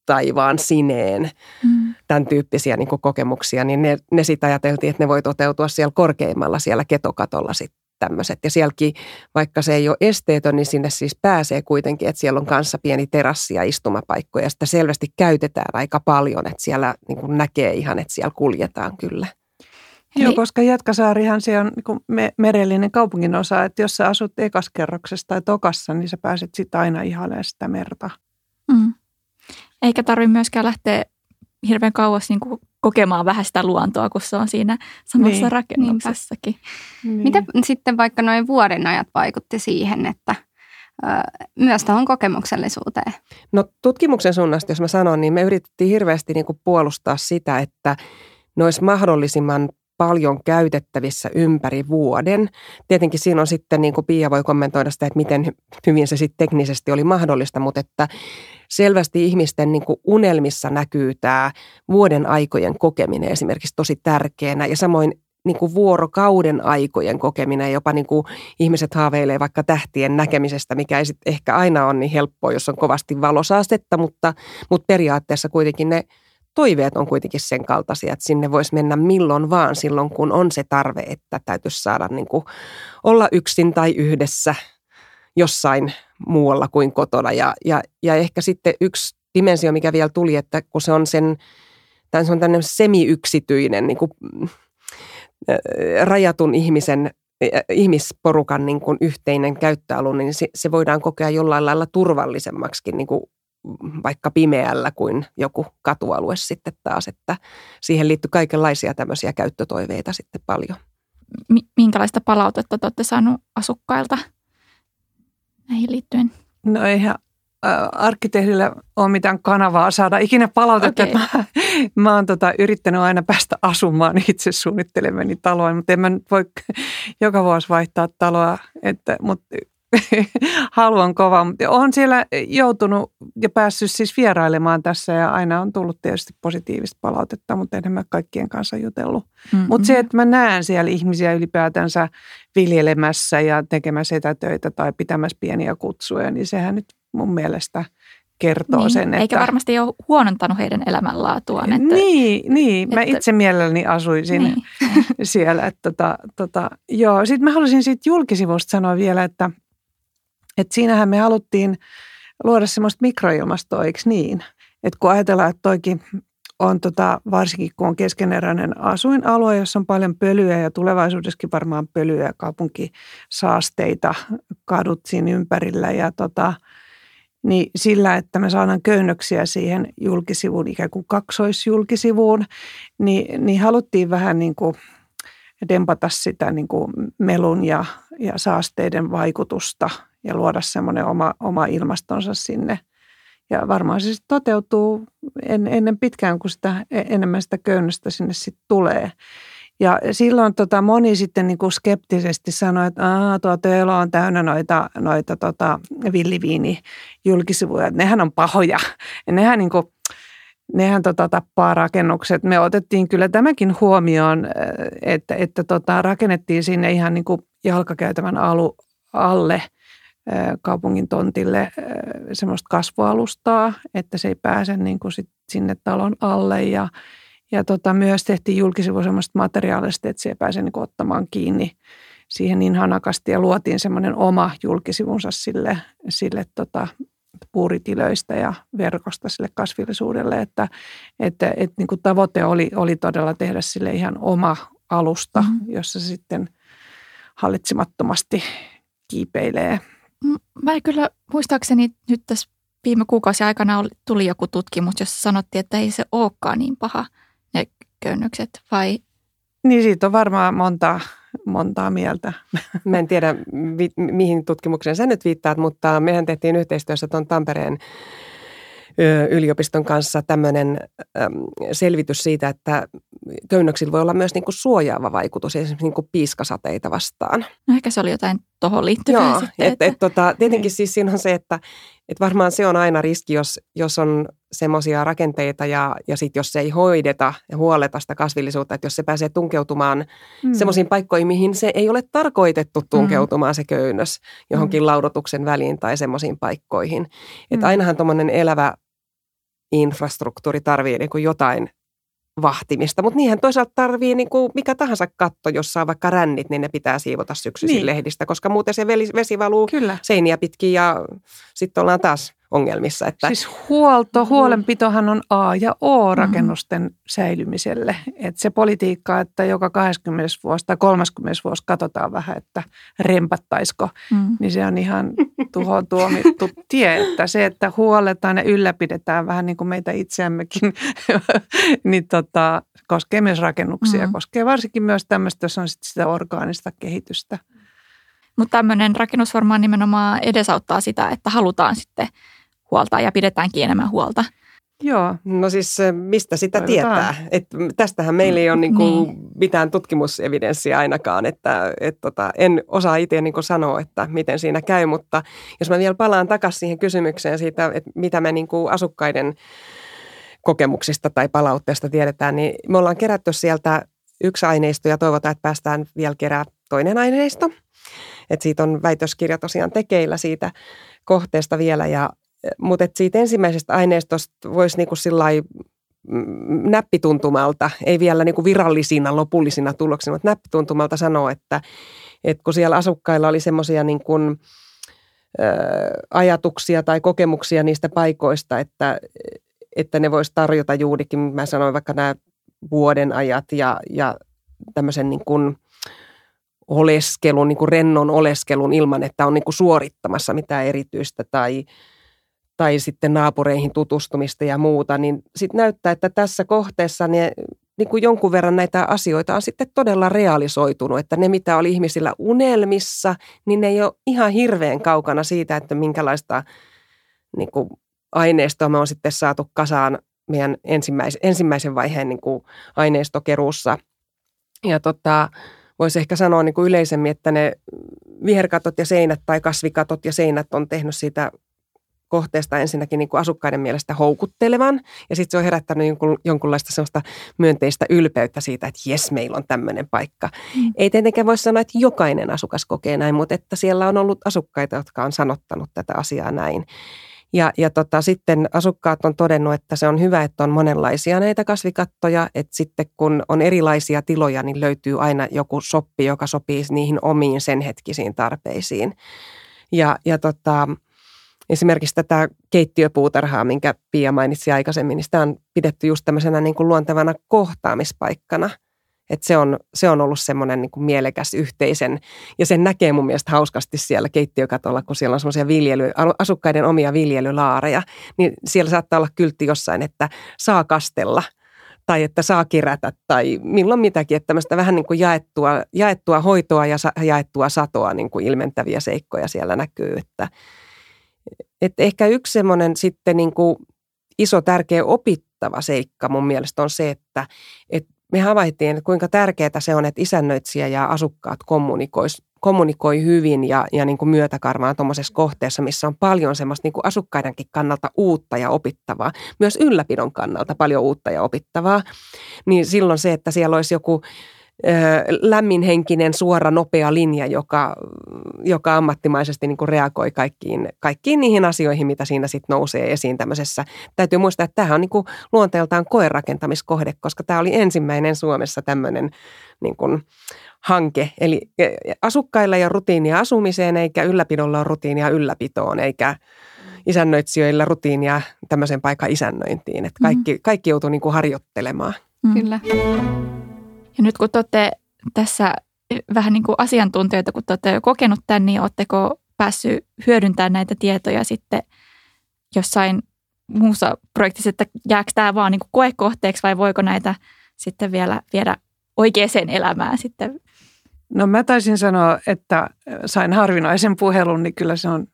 taivaan sineen, mm. tämän tyyppisiä niin kuin kokemuksia, niin ne, ne sitten ajateltiin, että ne voi toteutua siellä korkeimmalla, siellä ketokatolla sitten tämmöiset. Ja sielläkin, vaikka se ei ole esteetön, niin sinne siis pääsee kuitenkin, että siellä on kanssa pieni terassi ja istumapaikkoja. Ja sitä selvästi käytetään aika paljon, että siellä niin kuin näkee ihan, että siellä kuljetaan kyllä. Eli... Joo, koska Jätkäsaarihan se on niin me, merellinen kaupungin osa, että jos sä asut ekaskerroksessa tai tokassa, niin sä pääset sitten aina ihailemaan sitä merta. Mm. Eikä tarvitse myöskään lähteä hirveän kauas niin kuin kokemaan vähän sitä luontoa, kun se on siinä samassa niin. rakennuksessakin. Niin. Miten sitten vaikka noin vuoden ajat vaikutti siihen, että myös tuohon kokemuksellisuuteen? No tutkimuksen suunnasta, jos mä sanon, niin me yritettiin hirveästi niin kuin puolustaa sitä, että ne olisi mahdollisimman paljon käytettävissä ympäri vuoden. Tietenkin siinä on sitten, niin kuin Pia voi kommentoida sitä, että miten hyvin se sitten teknisesti oli mahdollista, mutta että selvästi ihmisten niin kuin unelmissa näkyy tämä vuoden aikojen kokeminen esimerkiksi tosi tärkeänä ja samoin niin kuin vuorokauden aikojen kokeminen. Jopa niin kuin ihmiset haaveilee vaikka tähtien näkemisestä, mikä ei sit ehkä aina ole niin helppoa, jos on kovasti valosaastetta, mutta, mutta periaatteessa kuitenkin ne toiveet on kuitenkin sen kaltaisia, että sinne voisi mennä milloin vaan silloin, kun on se tarve, että täytyisi saada niin kuin olla yksin tai yhdessä jossain muualla kuin kotona. Ja, ja, ja ehkä sitten yksi dimensio, mikä vielä tuli, että kun se on sen, tai se on tämmöinen semi-yksityinen, niin kuin, rajatun ihmisen ihmisporukan niin kuin yhteinen käyttöalue, niin se, se voidaan kokea jollain lailla turvallisemmaksi niin vaikka pimeällä kuin joku katualue sitten taas, että siihen liittyy kaikenlaisia tämmöisiä käyttötoiveita sitten paljon. Minkälaista palautetta te olette saaneet asukkailta näihin liittyen? No eihän arkkitehdillä ole mitään kanavaa saada ikinä palautetta. Okay. Mä, mä oon tota, yrittänyt aina päästä asumaan itse suunnittelemani taloa, mutta en mä nyt voi joka vuosi vaihtaa taloa. Että, mutta [LAUGHS] haluan kova, mutta olen siellä joutunut ja päässyt siis vierailemaan tässä ja aina on tullut tietysti positiivista palautetta, mutta en mä kaikkien kanssa jutellut. Mm-hmm. Mutta se, että mä näen siellä ihmisiä ylipäätänsä viljelemässä ja tekemässä etätöitä tai pitämässä pieniä kutsuja, niin sehän nyt mun mielestä kertoo niin, sen. Että, eikä varmasti ole huonontanut heidän elämänlaatuaan. Että, niin, niin että, mä itse mielelläni asuisin niin. [LAUGHS] siellä. Että, tota, tota, joo. Sitten mä haluaisin siitä julkisivusta sanoa vielä, että – että siinähän me haluttiin luoda semmoista mikroilmastoa, eikö niin? Että kun ajatellaan, että toikin on tota, varsinkin kun on keskeneräinen asuinalue, jossa on paljon pölyä ja tulevaisuudessakin varmaan pölyä ja kaupunkisaasteita, kadut siinä ympärillä ja tota, niin sillä, että me saadaan köynnöksiä siihen julkisivuun, ikään kuin kaksoisjulkisivuun, niin, niin haluttiin vähän niin kuin dempata sitä niin kuin melun ja, ja saasteiden vaikutusta – ja luoda semmoinen oma, oma ilmastonsa sinne. Ja varmaan se sitten toteutuu en, ennen pitkään, kun sitä, e, enemmän sitä köynnöstä sinne sitten tulee. Ja silloin tota, moni sitten niin kuin skeptisesti sanoi, että tuo Töölö on täynnä noita, noita tota, villiviini-julkisivuja, nehän on pahoja. Ja nehän, niin kuin, nehän tota, tappaa rakennukset. Me otettiin kyllä tämäkin huomioon, että, että tota, rakennettiin sinne ihan niin kuin jalkakäytävän alu, alle – kaupungin tontille semmoista kasvualustaa, että se ei pääse niin kuin sit sinne talon alle. Ja, ja tota, myös tehtiin julkisivu semmoista materiaalista, että se ei pääse niin ottamaan kiinni siihen niin hanakasti. Ja luotiin semmoinen oma julkisivunsa sille, sille tota, puuritilöistä ja verkosta sille kasvillisuudelle, että, että, että niin kuin tavoite oli, oli todella tehdä sille ihan oma alusta, mm-hmm. jossa se sitten hallitsemattomasti kiipeilee Mä kyllä muistaakseni nyt tässä viime kuukausi aikana oli, tuli joku tutkimus, jossa sanottiin, että ei se olekaan niin paha ne köynnökset, vai? Niin siitä on varmaan montaa, montaa mieltä. Mä en tiedä, mi- mihin tutkimukseen sä nyt viittaat, mutta mehän tehtiin yhteistyössä tuon Tampereen yliopiston kanssa tämmöinen selvitys siitä, että köynnöksillä voi olla myös niin kuin suojaava vaikutus esimerkiksi niin kuin piiskasateita vastaan. No ehkä se oli jotain tuohon liittyvää Joo, sitten. Et, että... et, tota, tietenkin niin. siis siinä on se, että et varmaan se on aina riski, jos, jos on semmoisia rakenteita ja, ja sitten jos se ei hoideta ja huoleta sitä kasvillisuutta, että jos se pääsee tunkeutumaan mm. semmoisiin paikkoihin, mihin se ei ole tarkoitettu tunkeutumaan mm. se köynnös johonkin mm. laudotuksen väliin tai semmoisiin paikkoihin. Että mm. ainahan tuommoinen elävä infrastruktuuri tarvii niin kuin jotain vahtimista, mutta niinhän toisaalta tarvii niin kuin mikä tahansa katto, jossa on vaikka rännit, niin ne pitää siivota syksyisin niin. lehdistä, koska muuten se vesi valuu Kyllä. seiniä pitkin ja sitten ollaan taas ongelmissa. Että, siis huolto, huolenpitohan on A ja O rakennusten mm-hmm. säilymiselle. Et se politiikka, että joka 20 vuosi tai 30 vuosi katsotaan vähän, että rempattaisiko, mm. niin se on ihan [LAUGHS] tuhoon tuomittu tie. Että se, että huoletaan ja ylläpidetään vähän niin kuin meitä itseämmekin, [LAUGHS] niin tota, koskee myös rakennuksia. Mm. Koskee varsinkin myös tämmöistä, jos on sit sitä orgaanista kehitystä. Mutta tämmöinen rakennus varmaan nimenomaan edesauttaa sitä, että halutaan sitten huoltaa ja pidetäänkin enemmän huolta. Joo. No siis mistä sitä Toivotaan. tietää? Et tästähän meillä ei ole niinku niin. mitään tutkimusevidenssiä ainakaan, että et tota, en osaa itse niinku sanoa, että miten siinä käy, mutta jos mä vielä palaan takaisin siihen kysymykseen siitä, että mitä me niinku asukkaiden kokemuksista tai palautteesta tiedetään, niin me ollaan kerätty sieltä yksi aineisto ja toivotaan, että päästään vielä kerää toinen aineisto. Et siitä on väitöskirja tosiaan tekeillä siitä kohteesta vielä, ja, mutta siitä ensimmäisestä aineistosta voisi niinku mm, näppituntumalta, ei vielä niinku virallisina lopullisina tuloksina, mutta näppituntumalta sanoa, että, että kun siellä asukkailla oli semmoisia niin kuin, ajatuksia tai kokemuksia niistä paikoista, että, että ne voisi tarjota juurikin, mä sanoin vaikka nämä vuoden ajat ja, ja tämmöisen niin kuin oleskelun, niin kuin rennon oleskelun ilman, että on niin kuin suorittamassa mitään erityistä tai, tai sitten naapureihin tutustumista ja muuta, niin sitten näyttää, että tässä kohteessa ne, niin kuin jonkun verran näitä asioita on sitten todella realisoitunut, että ne mitä oli ihmisillä unelmissa, niin ne ei ole ihan hirveän kaukana siitä, että minkälaista niin kuin aineistoa me on sitten saatu kasaan meidän ensimmäisen, ensimmäisen vaiheen niin kuin aineistokeruussa. Ja tota, voisi ehkä sanoa niin kuin yleisemmin, että ne viherkatot ja seinät tai kasvikatot ja seinät on tehnyt siitä kohteesta ensinnäkin niin kuin asukkaiden mielestä houkuttelevan. Ja sitten se on herättänyt jonkun, jonkunlaista sellaista myönteistä ylpeyttä siitä, että jes, meillä on tämmöinen paikka. Mm. Ei tietenkään voi sanoa, että jokainen asukas kokee näin, mutta että siellä on ollut asukkaita, jotka on sanottanut tätä asiaa näin. Ja, ja tota, sitten asukkaat on todennut, että se on hyvä, että on monenlaisia näitä kasvikattoja, että sitten kun on erilaisia tiloja, niin löytyy aina joku soppi, joka sopii niihin omiin sen hetkisiin tarpeisiin. Ja, ja tota, esimerkiksi tätä keittiöpuutarhaa, minkä Pia mainitsi aikaisemmin, niin sitä on pidetty just tämmöisenä niin kuin luontevana kohtaamispaikkana – että se on, se on ollut semmoinen niin kuin mielekäs yhteisen, ja sen näkee mun mielestä hauskasti siellä keittiökatolla, kun siellä on semmoisia viljely, asukkaiden omia viljelylaareja, niin siellä saattaa olla kyltti jossain, että saa kastella tai että saa kerätä tai milloin mitäkin, että tämmöistä vähän niin kuin jaettua, jaettua hoitoa ja jaettua satoa niin kuin ilmentäviä seikkoja siellä näkyy, että, että ehkä yksi semmoinen sitten niin kuin iso tärkeä opittava seikka mun mielestä on se, että, että me havaittiin, että kuinka tärkeää se on, että isännöitsijä ja asukkaat kommunikois, kommunikoi hyvin ja, ja niin kuin myötäkarvaan tuommoisessa kohteessa, missä on paljon semmoista niin kuin asukkaidenkin kannalta uutta ja opittavaa, myös ylläpidon kannalta paljon uutta ja opittavaa, niin silloin se, että siellä olisi joku lämminhenkinen, suora, nopea linja, joka, joka ammattimaisesti niin kuin reagoi kaikkiin, kaikkiin niihin asioihin, mitä siinä sitten nousee esiin tämmöisessä. Täytyy muistaa, että tämähän on niin kuin luonteeltaan koerakentamiskohde, koska tämä oli ensimmäinen Suomessa tämmöinen niin kuin hanke. Eli asukkailla ei ole rutiinia asumiseen, eikä ylläpidolla ole rutiinia ylläpitoon, eikä isännöitsijöillä rutiinia tämmöisen paikan isännöintiin. Että kaikki, mm-hmm. kaikki joutuu niin kuin harjoittelemaan. Mm. Kyllä. Ja nyt kun te olette tässä vähän niin kuin asiantuntijoita, kun te olette jo kokenut tämän, niin oletteko päässyt hyödyntämään näitä tietoja sitten jossain muussa projektissa, että jääkö tämä vaan niin kuin koekohteeksi vai voiko näitä sitten vielä viedä oikeaan elämään sitten? No mä taisin sanoa, että sain harvinaisen puhelun, niin kyllä se on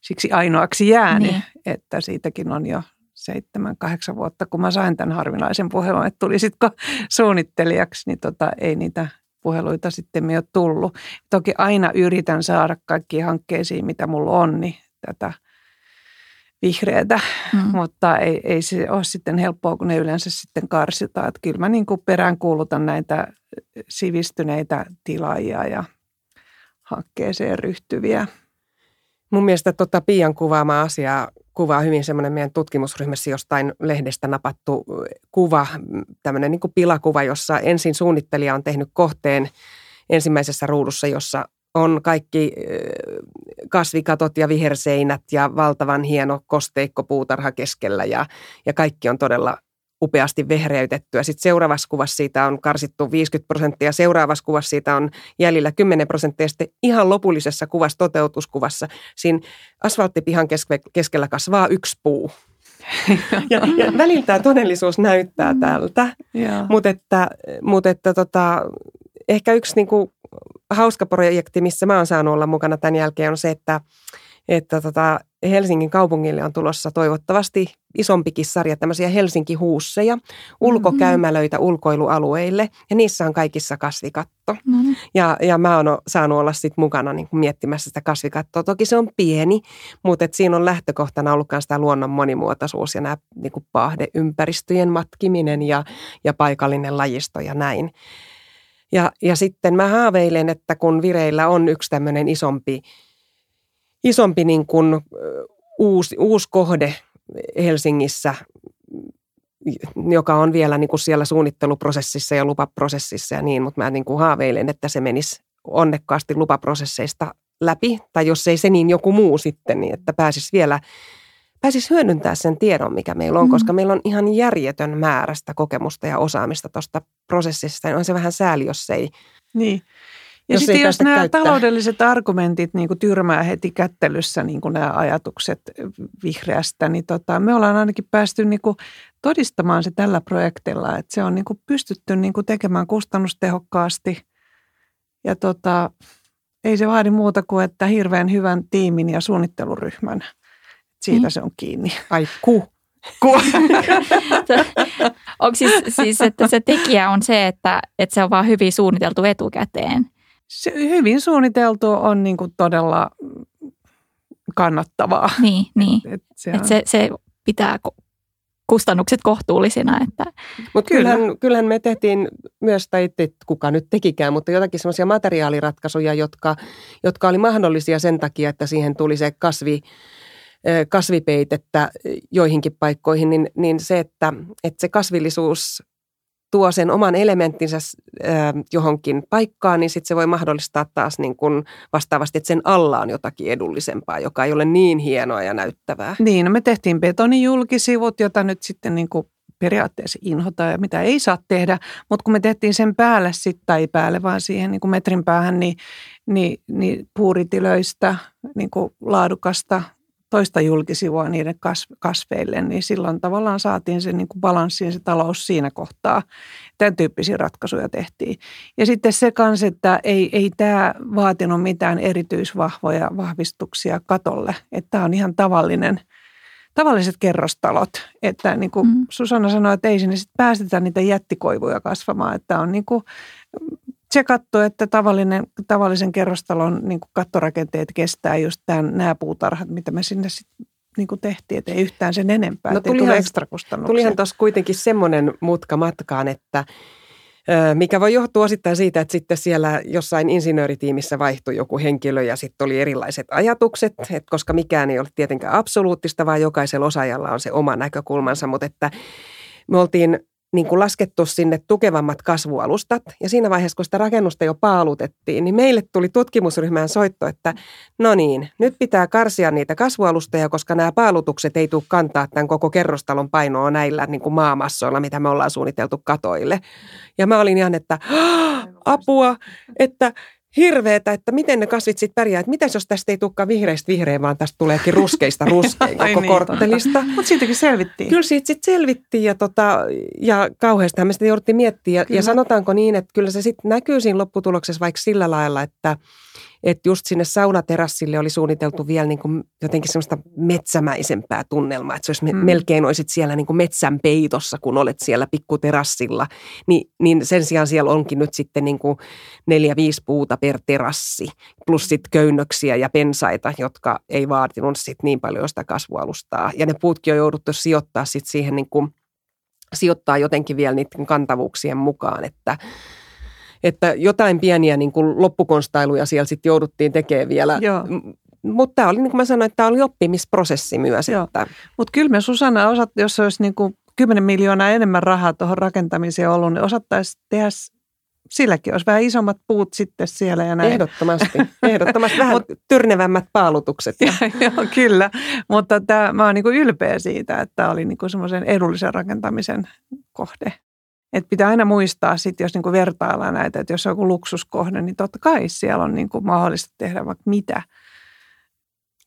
siksi ainoaksi jäänyt, niin. että siitäkin on jo seitsemän, kahdeksan vuotta, kun mä sain tämän harvinaisen puhelun, että tulisitko suunnittelijaksi, niin tota, ei niitä puheluita sitten ole tullut. Toki aina yritän saada kaikkiin hankkeisiin, mitä mulla on, niin tätä vihreätä, mm. mutta ei, ei se ole sitten helppoa, kun ne yleensä sitten karsitaan. Että kyllä mä niin kuin peräänkuulutan näitä sivistyneitä tilaajia ja hankkeeseen ryhtyviä. Mun mielestä tota Pian kuvaama asiaa kuvaa hyvin semmoinen meidän tutkimusryhmässä jostain lehdestä napattu kuva, tämmöinen niin pilakuva, jossa ensin suunnittelija on tehnyt kohteen ensimmäisessä ruudussa, jossa on kaikki kasvikatot ja viherseinät ja valtavan hieno kosteikkopuutarha keskellä ja, ja kaikki on todella upeasti vehreytettyä. Sitten seuraavassa kuvassa siitä on karsittu 50 prosenttia, seuraavassa kuvassa siitä on jäljellä 10 prosenttia. Sitten ihan lopullisessa kuvassa, toteutuskuvassa, siinä asfalttipihan keskellä kasvaa yksi puu. [LAUGHS] ja, ja välillä tämä todellisuus näyttää tältä, mutta että, mut että tota, ehkä yksi niinku hauska projekti, missä mä oon saanut olla mukana tämän jälkeen on se, että, että tota, Helsingin kaupungille on tulossa toivottavasti isompikin sarja tämmöisiä Helsinki-huusseja, ulkokäymälöitä mm-hmm. ulkoilualueille ja niissä on kaikissa kasvikatto. Mm-hmm. Ja, ja mä oon saanut olla sitten mukana niin kuin miettimässä sitä kasvikattoa. Toki se on pieni, mutta et siinä on lähtökohtana ollut myös tämä luonnon monimuotoisuus ja nämä niin kuin pahdeympäristöjen matkiminen ja, ja paikallinen lajisto ja näin. Ja, ja sitten mä haaveilen, että kun vireillä on yksi tämmöinen isompi, isompi niin kuin, uusi, uusi kohde Helsingissä, joka on vielä niin kuin siellä suunnitteluprosessissa ja lupaprosessissa ja niin, mutta mä niin kuin haaveilen, että se menisi onnekkaasti lupaprosesseista läpi, tai jos ei se, niin joku muu sitten, niin että pääsisi vielä pääsisi hyödyntää sen tiedon, mikä meillä on, mm. koska meillä on ihan järjetön määrästä kokemusta ja osaamista tuosta prosessista. On se vähän sääli, jos ei Niin. Ja jos sitten jos nämä käyttää. taloudelliset argumentit niin kuin tyrmää heti kättelyssä niin kuin nämä ajatukset vihreästä, niin tota, me ollaan ainakin päästy niin kuin todistamaan se tällä projektilla, että se on niin kuin pystytty niin kuin tekemään kustannustehokkaasti ja tota, ei se vaadi muuta kuin, että hirveän hyvän tiimin ja suunnitteluryhmän – siitä mm. se on kiinni. Ai ku. ku. [LAUGHS] Onko siis, siis, että se tekijä on se, että, että se on vaan hyvin suunniteltu etukäteen? Se hyvin suunniteltu on niin kuin todella kannattavaa. Niin, [LAUGHS] niin. Et, et se, on... se, se pitää kustannukset kohtuullisina. Että. Mutta kyllähän, kyllähän me tehtiin myös, tai et, kuka nyt tekikään, mutta jotakin semmoisia materiaaliratkaisuja, jotka, jotka oli mahdollisia sen takia, että siihen tuli se kasvi, kasvipeitettä joihinkin paikkoihin, niin, niin se, että, että se kasvillisuus tuo sen oman elementtinsä johonkin paikkaan, niin sitten se voi mahdollistaa taas niin kuin vastaavasti, että sen alla on jotakin edullisempaa, joka ei ole niin hienoa ja näyttävää. Niin, no me tehtiin betonijulkisivut, jota nyt sitten niin kuin periaatteessa inhota ja mitä ei saa tehdä, mutta kun me tehtiin sen päälle sitten, tai päälle vaan siihen niin kuin metrin päähän, niin, niin, niin puuritilöistä niin kuin laadukasta toista julkisivua niiden kasveille, niin silloin tavallaan saatiin se niin kuin balanssi se talous siinä kohtaa. Tämän tyyppisiä ratkaisuja tehtiin. Ja sitten se kanssa, että ei, ei tämä vaatinut mitään erityisvahvoja vahvistuksia katolle. Että tämä on ihan tavallinen, tavalliset kerrostalot. Että niin kuin mm. Susanna sanoi, että ei sinne sitten päästetä niitä jättikoivuja kasvamaan. Että on niin kuin se katsoo, että tavallinen, tavallisen kerrostalon niin kuin kattorakenteet kestää just tämän, nämä puutarhat, mitä me sinne sitten niin kuin tehtiin, että ei yhtään sen enempää, no, tulihan, tule ekstra kustannuksia. Tulihan tuossa kuitenkin semmoinen mutka matkaan, että mikä voi johtua osittain siitä, että sitten siellä jossain insinööritiimissä vaihtui joku henkilö ja sitten oli erilaiset ajatukset, että koska mikään ei ole tietenkään absoluuttista, vaan jokaisella osaajalla on se oma näkökulmansa, mutta että me oltiin niin kuin laskettu sinne tukevammat kasvualustat. Ja siinä vaiheessa, kun sitä rakennusta jo paalutettiin, niin meille tuli tutkimusryhmään soitto, että no niin, nyt pitää karsia niitä kasvualustoja, koska nämä paalutukset ei tule kantaa tämän koko kerrostalon painoa näillä niin kuin maamassoilla, mitä me ollaan suunniteltu katoille. Ja mä olin ihan, että apua, että hirveetä, että miten ne kasvit sitten pärjää. Että mitäs jos tästä ei tulekaan vihreistä vihreä, vaan tästä tuleekin ruskeista [LAUGHS] ruskein koko niin, korttelista. Mutta siitäkin selvittiin. Kyllä siitä sitten selvittiin ja, tota, ja kauheasti me sitä jouduttiin miettiä. Ja, ja sanotaanko niin, että kyllä se sitten näkyy siinä lopputuloksessa vaikka sillä lailla, että – että just sinne saunaterassille oli suunniteltu vielä niin kuin jotenkin semmoista metsämäisempää tunnelmaa, että se olisi mm. melkein olisit siellä niin kuin metsän peitossa, kun olet siellä pikkuterassilla, niin, niin sen sijaan siellä onkin nyt sitten niin kuin neljä, viisi puuta per terassi, plus sitten köynnöksiä ja pensaita, jotka ei vaatinut sitten niin paljon sitä kasvualustaa. Ja ne puutkin on jouduttu sijoittaa sitten siihen niin kuin, sijoittaa jotenkin vielä niiden kantavuuksien mukaan, että että jotain pieniä niin kuin loppukonstailuja siellä sitten jouduttiin tekemään vielä. Joo. Mutta tämä oli, niin kuin mä sanoin, että tämä oli oppimisprosessi myös. Että... Mutta kyllä me Susanna, osat, jos olisi niin kuin 10 miljoonaa enemmän rahaa tuohon rakentamiseen ollut, niin osattaisiin tehdä silläkin olisi vähän isommat puut sitten siellä ja näin. Ehdottomasti, [LAUGHS] ehdottomasti vähän tyrnevämmät paalutukset. Ja. [LAUGHS] Joo, kyllä, mutta tämä, mä oon niin ylpeä siitä, että tämä oli niin semmoisen edullisen rakentamisen kohde. Et pitää aina muistaa sitten, jos niinku vertaillaan näitä, että jos on joku luksuskohde, niin totta kai siellä on niinku mahdollista tehdä vaikka mitä.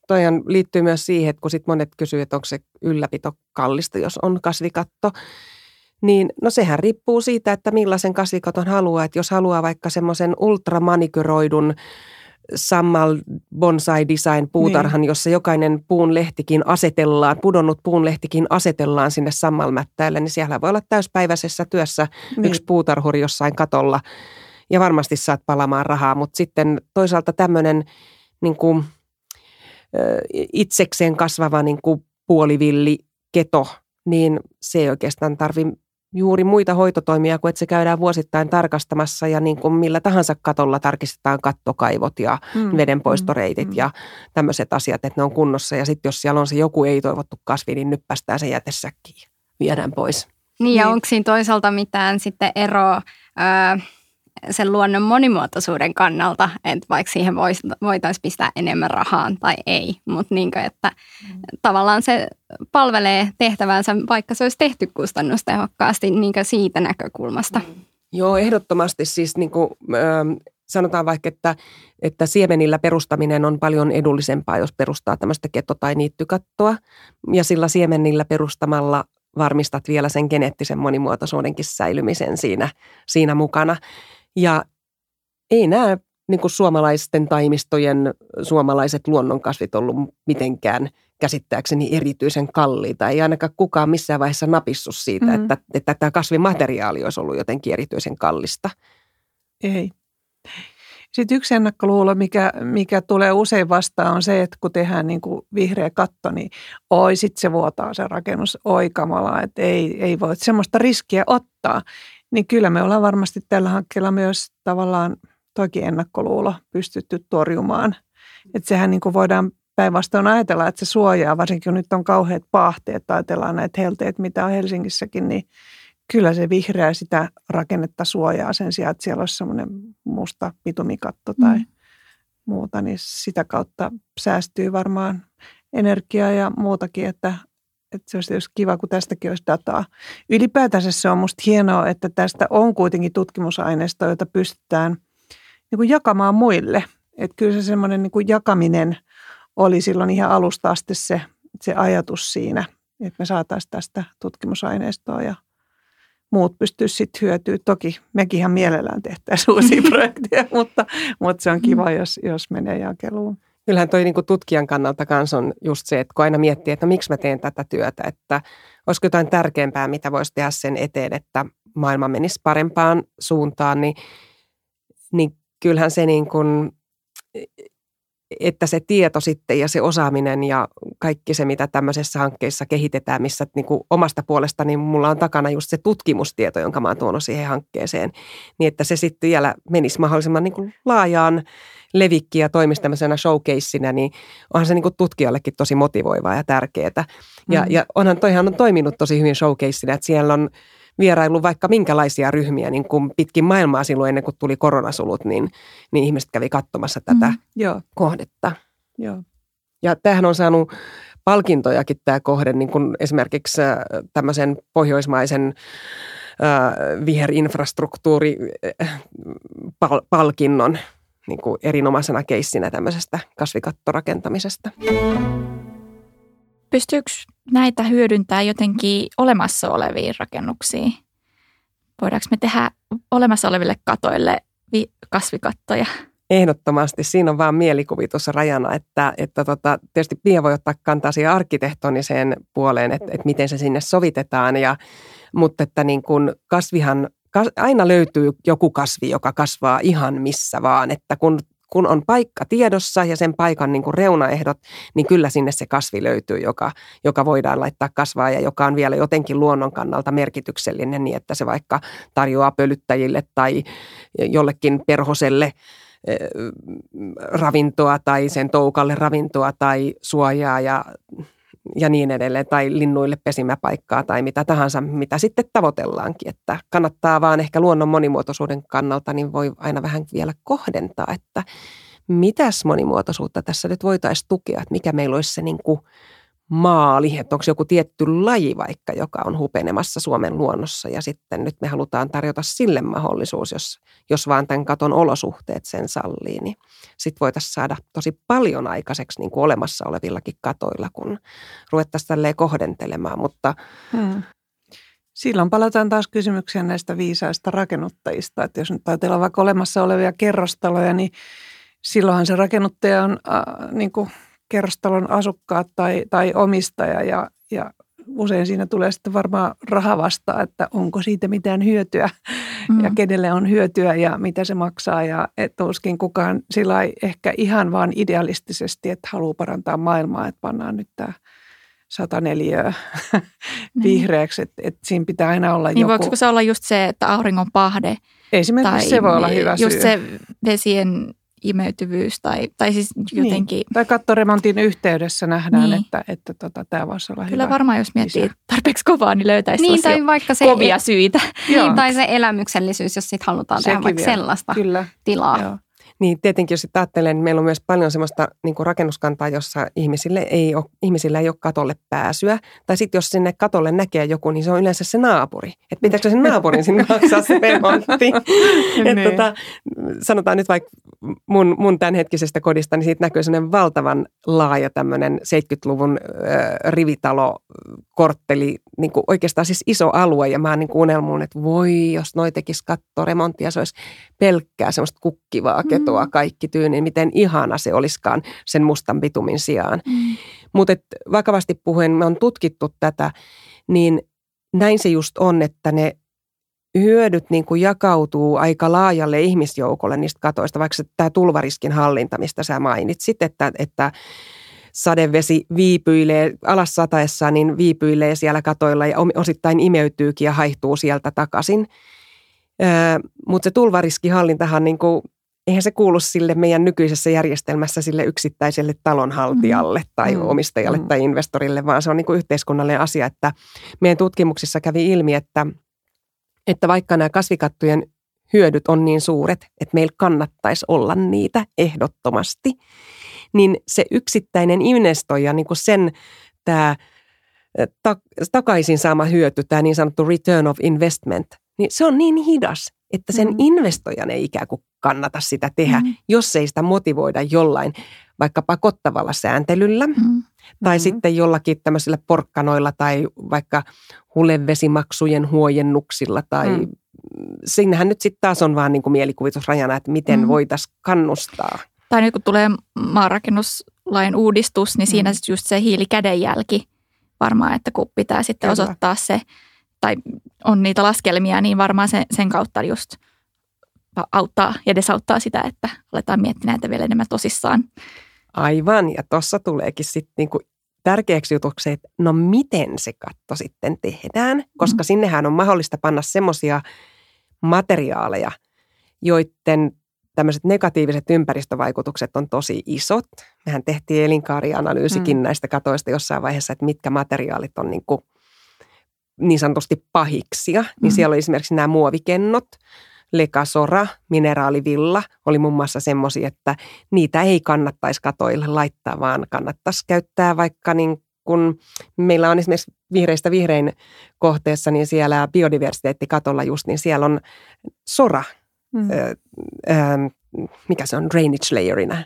Toihan liittyy myös siihen, että kun sit monet kysyvät, että onko se ylläpito kallista, jos on kasvikatto, niin no sehän riippuu siitä, että millaisen kasvikaton haluaa. Että jos haluaa vaikka semmoisen ultramanikyroidun Sammal Bonsai Design puutarhan, niin. jossa jokainen puun lehtikin asetellaan, pudonnut puun lehtikin asetellaan sinne sammalmättäille, niin siellä voi olla täyspäiväisessä työssä niin. yksi puutarhuri jossain katolla ja varmasti saat palamaan rahaa, mutta sitten toisaalta tämmöinen niin kuin, itsekseen kasvava niin kuin puolivilli keto, niin se ei oikeastaan tarvi juuri muita hoitotoimia kuin että se käydään vuosittain tarkastamassa ja niin kuin millä tahansa katolla tarkistetaan kattokaivot ja mm, vedenpoistoreitit mm, ja tämmöiset asiat, että ne on kunnossa. Ja sitten jos siellä on se joku ei-toivottu kasvi, niin nyppästään se jätesäkkiin viedään pois. Niin ja niin. onko siinä toisaalta mitään sitten eroa sen luonnon monimuotoisuuden kannalta, että vaikka siihen voitaisiin pistää enemmän rahaa tai ei, mutta niin kuin, että mm. tavallaan se palvelee tehtävänsä, vaikka se olisi tehty kustannustehokkaasti niin kuin siitä näkökulmasta. Mm. Joo, ehdottomasti siis niin kuin, äh, sanotaan vaikka, että, että siemenillä perustaminen on paljon edullisempaa, jos perustaa tämmöistä keto- tai niittykattoa. Ja sillä siemenillä perustamalla varmistat vielä sen geneettisen monimuotoisuudenkin säilymisen siinä, siinä mukana. Ja ei nämä niin kuin suomalaisten taimistojen suomalaiset luonnonkasvit ollut mitenkään käsittääkseni erityisen kalliita. Ei ainakaan kukaan missään vaiheessa napissut siitä, mm-hmm. että, että tämä kasvimateriaali olisi ollut jotenkin erityisen kallista. Ei. Sitten yksi ennakkoluulo, mikä, mikä tulee usein vastaan, on se, että kun tehdään niin kuin vihreä katto, niin oi, sitten se vuotaa se rakennus, oi kamala, että ei, ei voi semmoista riskiä ottaa. Niin kyllä me ollaan varmasti tällä hankkeella myös tavallaan toki ennakkoluulo pystytty torjumaan. Että sehän niin kuin voidaan päinvastoin ajatella, että se suojaa, varsinkin kun nyt on kauheat pahteet, ajatellaan näitä helteet, mitä on Helsingissäkin, niin kyllä se vihreä sitä rakennetta suojaa sen sijaan, että siellä olisi semmoinen musta pitumikatto tai mm. muuta, niin sitä kautta säästyy varmaan energiaa ja muutakin, että että se olisi tietysti kiva, kun tästäkin olisi dataa. Ylipäätänsä se on minusta hienoa, että tästä on kuitenkin tutkimusaineistoa, jota pystytään niin kuin jakamaan muille. Että kyllä se semmoinen niin kuin jakaminen oli silloin ihan alusta asti se, se ajatus siinä, että me saataisiin tästä tutkimusaineistoa ja muut pystyisivät sitten hyötyä. Toki mekin ihan mielellään tehtäisiin uusia [LAUGHS] projekteja, mutta, mutta se on kiva, mm. jos, jos menee jakeluun. Kyllähän toi niin tutkijan kannalta kanssa on just se, että kun aina miettii, että no miksi mä teen tätä työtä, että olisiko jotain tärkeämpää, mitä voisi tehdä sen eteen, että maailma menisi parempaan suuntaan, niin, niin kyllähän se niin kuin, että se tieto sitten ja se osaaminen ja kaikki se, mitä tämmöisessä hankkeessa kehitetään, missä niin kuin omasta puolesta, niin mulla on takana just se tutkimustieto, jonka mä oon tuonut siihen hankkeeseen, niin että se sitten vielä menisi mahdollisimman niin kuin laajaan levikki ja toimisi tämmöisenä showcaseina, niin onhan se niin kuin tutkijallekin tosi motivoivaa ja tärkeää. Ja, mm. ja onhan toihan on toiminut tosi hyvin showcaseina, että siellä on vierailu vaikka minkälaisia ryhmiä niin kuin pitkin maailmaa silloin ennen kuin tuli koronasulut, niin, niin ihmiset kävi katsomassa tätä mm, joo. kohdetta. Joo. Ja tämähän on saanut palkintojakin tämä kohde, niin kuin esimerkiksi äh, tämmöisen pohjoismaisen äh, viherinfrastruktuuripalkinnon äh, niin kuin erinomaisena keissinä tämmöisestä kasvikattorakentamisesta. Pystyykö näitä hyödyntää jotenkin olemassa oleviin rakennuksiin? Voidaanko me tehdä olemassa oleville katoille kasvikattoja? Ehdottomasti. Siinä on vaan mielikuvitus rajana, että, että tota, tietysti Pia voi ottaa kantaa siihen arkkitehtoniseen puoleen, että, että miten se sinne sovitetaan. Ja, mutta että niin kun kasvihan, aina löytyy joku kasvi, joka kasvaa ihan missä vaan. Että kun kun on paikka tiedossa ja sen paikan niin kuin reunaehdot, niin kyllä sinne se kasvi löytyy, joka, joka voidaan laittaa kasvaa ja joka on vielä jotenkin luonnon kannalta merkityksellinen niin, että se vaikka tarjoaa pölyttäjille tai jollekin perhoselle eh, ravintoa tai sen toukalle ravintoa tai suojaa ja ja niin edelleen, tai linnuille pesimäpaikkaa tai mitä tahansa, mitä sitten tavoitellaankin. Että kannattaa vaan ehkä luonnon monimuotoisuuden kannalta, niin voi aina vähän vielä kohdentaa, että mitäs monimuotoisuutta tässä nyt voitaisiin tukea, että mikä meillä olisi se niin kuin maali, että onko joku tietty laji vaikka, joka on hupenemassa Suomen luonnossa ja sitten nyt me halutaan tarjota sille mahdollisuus, jos, jos vaan tämän katon olosuhteet sen sallii, niin sitten voitaisiin saada tosi paljon aikaiseksi niin kuin olemassa olevillakin katoilla, kun ruvettaisiin tälleen kohdentelemaan, mutta hmm. Silloin palataan taas kysymykseen näistä viisaista rakennuttajista, että jos nyt ajatellaan vaikka olemassa olevia kerrostaloja, niin silloinhan se rakennuttaja on äh, niin kuin kerrostalon asukkaat tai, tai omistaja ja, ja usein siinä tulee sitten varmaan raha vastaan, että onko siitä mitään hyötyä mm. ja kenelle on hyötyä ja mitä se maksaa. Ja tuskin kukaan sillä ehkä ihan vaan idealistisesti, että haluaa parantaa maailmaa, että pannaan nyt tämä 104 [LAUGHS] niin. vihreäksi, että, että siinä pitää aina olla niin joku. Voiko se olla just se, että auringon pahde? Esimerkiksi tai se voi olla hyvä just syy. se vesien imeytyvyys tai, tai siis niin. jotenkin. Niin. Tai kattoremontin yhteydessä nähdään, niin. että, että tota, tämä voisi olla Kyllä hyvä. varmaan, jos miettii lisä. tarpeeksi kovaa, niin löytäisi niin, tai vaikka se kovia syitä. Niin, tai se elämyksellisyys, jos sitten halutaan Sekin tehdä vaikka vielä. sellaista Kyllä. tilaa. Joo. Niin tietenkin, jos ajattelee, niin meillä on myös paljon sellaista niin kuin rakennuskantaa, jossa ihmisille ei ole, ihmisillä ei ole katolle pääsyä. Tai sitten jos sinne katolle näkee joku, niin se on yleensä se naapuri. Että pitääkö sen naapurin sinne maksaa se remontti. [LAUGHS] niin. tota, sanotaan nyt vaikka mun, mun tämänhetkisestä kodista, niin siitä näkyy sellainen valtavan laaja tämmöinen 70-luvun äh, rivitalo, kortteli, niin kuin oikeastaan siis iso alue. Ja mä oon niin unelmuun, että voi, jos noi tekisi kattoremonttia, se olisi pelkkää semmoista kukkivaa mm. Kaikki tyyni, miten ihana se olisikaan sen mustan bitumin sijaan. Mm. Mutta vakavasti puheen, me on tutkittu tätä, niin näin se just on, että ne hyödyt niin kuin jakautuu aika laajalle ihmisjoukolle niistä katoista, vaikka tämä tulvariskin hallinta, mistä sä mainitsit, että, että sadevesi viipyilee alas sataessa, niin viipyilee siellä katoilla ja osittain imeytyykin ja haihtuu sieltä takaisin. Öö, mutta se tulvariskihallintahan, niin kuin, eihän se kuulu sille meidän nykyisessä järjestelmässä sille yksittäiselle talonhaltijalle mm. tai mm. omistajalle mm. tai investorille, vaan se on niin kuin yhteiskunnallinen asia, että meidän tutkimuksissa kävi ilmi, että, että vaikka nämä kasvikattujen hyödyt on niin suuret, että meillä kannattaisi olla niitä ehdottomasti, niin se yksittäinen investoija, niin kuin sen tämä takaisin saama hyöty, tämä niin sanottu return of investment, niin se on niin hidas, että sen mm. investoijan ei ikään kuin kannata sitä tehdä, mm. jos ei sitä motivoida jollain vaikka pakottavalla sääntelyllä mm. tai mm. sitten jollakin tämmöisillä porkkanoilla tai vaikka hulevesimaksujen huojennuksilla tai mm. siinähän nyt sitten taas on vaan niin kuin mielikuvitusrajana, että miten mm. voitaisiin kannustaa. Tai nyt kun tulee maanrakennuslain uudistus, niin siinä mm. just se hiilikädenjälki varmaan, että kun pitää sitten Kyllä. osoittaa se, tai on niitä laskelmia, niin varmaan sen, sen kautta just auttaa ja edesauttaa sitä, että aletaan miettiä näitä vielä enemmän tosissaan. Aivan, ja tuossa tuleekin sitten niinku tärkeäksi jutuksi, että no miten se katto sitten tehdään, koska mm. sinnehän on mahdollista panna semmoisia materiaaleja, joiden tämmöiset negatiiviset ympäristövaikutukset on tosi isot. Mehän tehtiin elinkaarianalyysikin mm. näistä katoista jossain vaiheessa, että mitkä materiaalit on niin, kuin niin sanotusti pahiksia. Niin mm. Niin siellä oli esimerkiksi nämä muovikennot, lekasora, mineraalivilla oli muun muassa semmoisia, että niitä ei kannattaisi katoille laittaa, vaan kannattaisi käyttää vaikka niin kun meillä on esimerkiksi vihreistä vihrein kohteessa, niin siellä biodiversiteettikatolla just, niin siellä on sora mm. ö, ö, mikä se on, drainage layerina,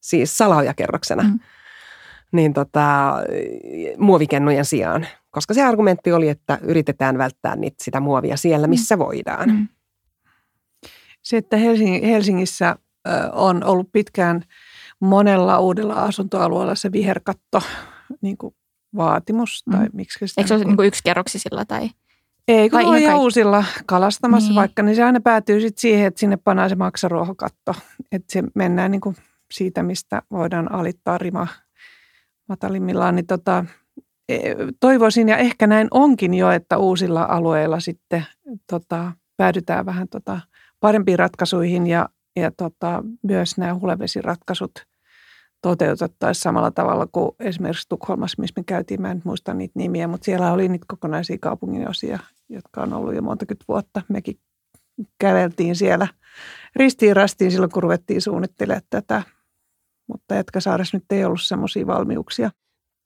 siis salaojakerroksena, mm. niin tota, muovikennojen sijaan. Koska se argumentti oli, että yritetään välttää niitä, sitä muovia siellä, missä mm. voidaan. Mm. Se, että Helsing, Helsingissä on ollut pitkään monella uudella asuntoalueella se viherkatto niin kuin vaatimus. Tai mm. miksi sitä Eikö se ole niin kuin yksikerroksisilla tai? Ei, kun on uusilla kalastamassa niin. vaikka, niin se aina päätyy sitten siihen, että sinne pannaan se maksaruohokatto. Että se mennään niin kuin siitä, mistä voidaan alittaa rima matalimmillaan. Niin tota, e, toivoisin, ja ehkä näin onkin jo, että uusilla alueilla sitten tota, päädytään vähän tota, parempiin ratkaisuihin ja, ja tota, myös nämä hulevesiratkaisut toteutettaisiin samalla tavalla kuin esimerkiksi Tukholmassa, missä me käytiin. Mä en muista niitä nimiä, mutta siellä oli niitä kokonaisia kaupunginosia, jotka on ollut jo monta vuotta. Mekin käveltiin siellä ristiin rastiin silloin, kun ruvettiin suunnittelemaan tätä. Mutta Jätkäsaaressa nyt ei ollut semmoisia valmiuksia.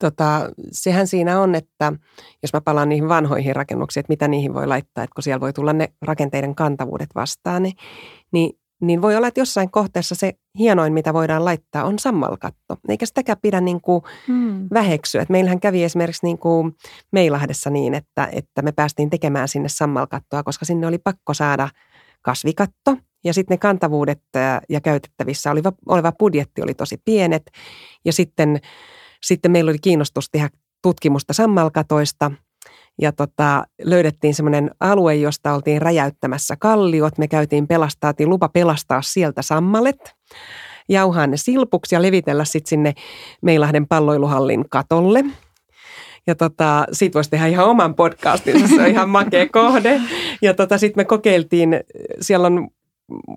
Tota, sehän siinä on, että jos mä palaan niihin vanhoihin rakennuksiin, että mitä niihin voi laittaa, että kun siellä voi tulla ne rakenteiden kantavuudet vastaan, niin, niin, niin voi olla, että jossain kohteessa se hienoin, mitä voidaan laittaa, on sammalkatto. Eikä sitäkään pidä niin kuin hmm. väheksyä. Että meillähän kävi esimerkiksi niin kuin Meilahdessa niin, että, että me päästiin tekemään sinne sammalkattoa, koska sinne oli pakko saada kasvikatto. Ja sitten ne kantavuudet ja käytettävissä oleva, oleva budjetti oli tosi pienet. Ja sitten sitten meillä oli kiinnostus tehdä tutkimusta sammalkatoista ja tota, löydettiin semmoinen alue, josta oltiin räjäyttämässä kalliot. Me käytiin pelastaa, lupa pelastaa sieltä sammalet, jauhaa ne silpuksi ja levitellä sitten sinne Meilahden palloiluhallin katolle. Ja tota, siitä voisi tehdä ihan oman podcastin, se on ihan makea kohde. Ja tota, sitten me kokeiltiin, siellä on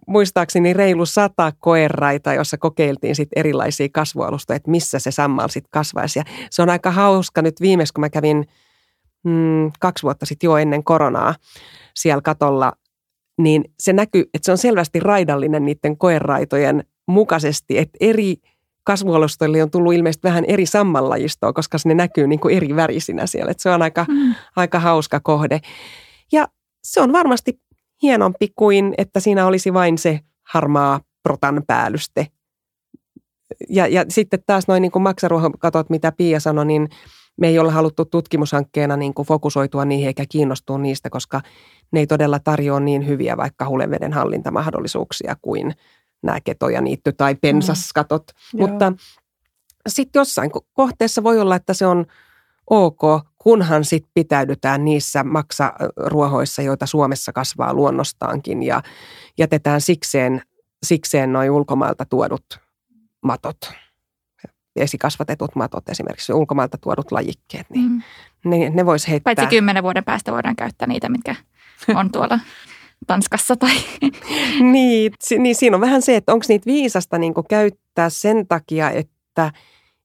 muistaakseni reilu sata koeraita, jossa kokeiltiin sit erilaisia kasvualustoja, että missä se sammal sitten kasvaisi. Ja se on aika hauska nyt viimeis, kun mä kävin mm, kaksi vuotta sitten jo ennen koronaa siellä katolla, niin se näkyy, että se on selvästi raidallinen niiden koeraitojen mukaisesti, että eri kasvualustoille on tullut ilmeisesti vähän eri sammanlajistoa, koska ne näkyy niin kuin eri värisinä siellä. Että se on aika, mm. aika hauska kohde. Ja se on varmasti hienompi kuin, että siinä olisi vain se harmaa protan päällyste. Ja, ja sitten taas noin niin maksaruohon mitä Pia sanoi, niin me ei olla haluttu tutkimushankkeena niin kuin fokusoitua niihin eikä kiinnostua niistä, koska ne ei todella tarjoa niin hyviä vaikka huleveden hallintamahdollisuuksia kuin nämä keto- ja niitty- tai pensaskatot. Mm. Mutta sitten jossain kohteessa voi olla, että se on ok, kunhan sitten pitäydytään niissä maksaruohoissa, joita Suomessa kasvaa luonnostaankin ja jätetään sikseen, sikseen noin ulkomailta tuodut matot, esikasvatetut matot esimerkiksi, ulkomailta tuodut lajikkeet, niin mm. ne, ne voisi heittää. Paitsi kymmenen vuoden päästä voidaan käyttää niitä, mitkä on tuolla [LAUGHS] Tanskassa tai... niin, niin, siinä on vähän se, että onko niitä viisasta niin käyttää sen takia, että,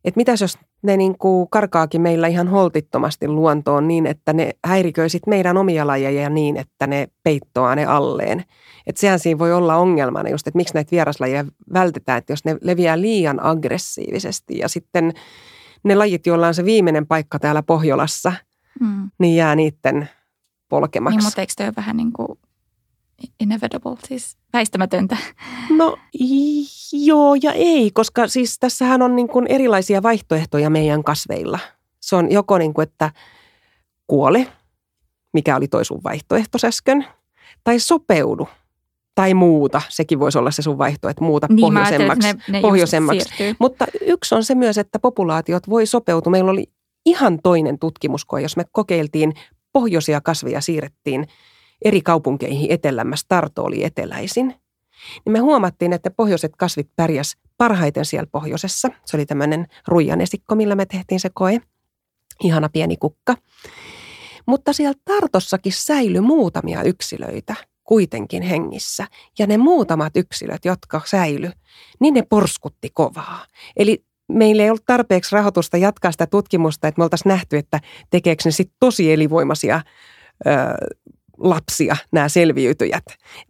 että mitäs jos ne niin kuin karkaakin meillä ihan holtittomasti luontoon niin, että ne häiriköi sit meidän omia lajeja niin, että ne peittoaa ne alleen. Että sehän siinä voi olla ongelmana just, että miksi näitä vieraslajeja vältetään, että jos ne leviää liian aggressiivisesti ja sitten ne lajit, joilla on se viimeinen paikka täällä Pohjolassa, mm. niin jää niiden polkemaksi. Niin, mutta eikö vähän niin kuin inevitable, siis väistämätöntä? No joo ja ei, koska siis tässähän on niin kuin erilaisia vaihtoehtoja meidän kasveilla. Se on joko niin kuin, että kuole, mikä oli toi sun vaihtoehto äsken, tai sopeudu tai muuta. Sekin voisi olla se sun vaihtoehto, että muuta niin, pohjoisemmaksi. Ne, ne pohjoisemmaksi. Mutta yksi on se myös, että populaatiot voi sopeutua. Meillä oli ihan toinen tutkimuskoe, jos me kokeiltiin pohjoisia kasveja siirrettiin eri kaupunkeihin etelämmässä, Tarto oli eteläisin, niin me huomattiin, että pohjoiset kasvit pärjäs parhaiten siellä pohjoisessa. Se oli tämmöinen ruijanesikko, millä me tehtiin se koe. Ihana pieni kukka. Mutta siellä Tartossakin säilyi muutamia yksilöitä kuitenkin hengissä. Ja ne muutamat yksilöt, jotka säily, niin ne porskutti kovaa. Eli meillä ei ollut tarpeeksi rahoitusta jatkaa sitä tutkimusta, että me oltaisiin nähty, että tekeekö ne sitten tosi elinvoimaisia ö, lapsia, nämä selviytyjät.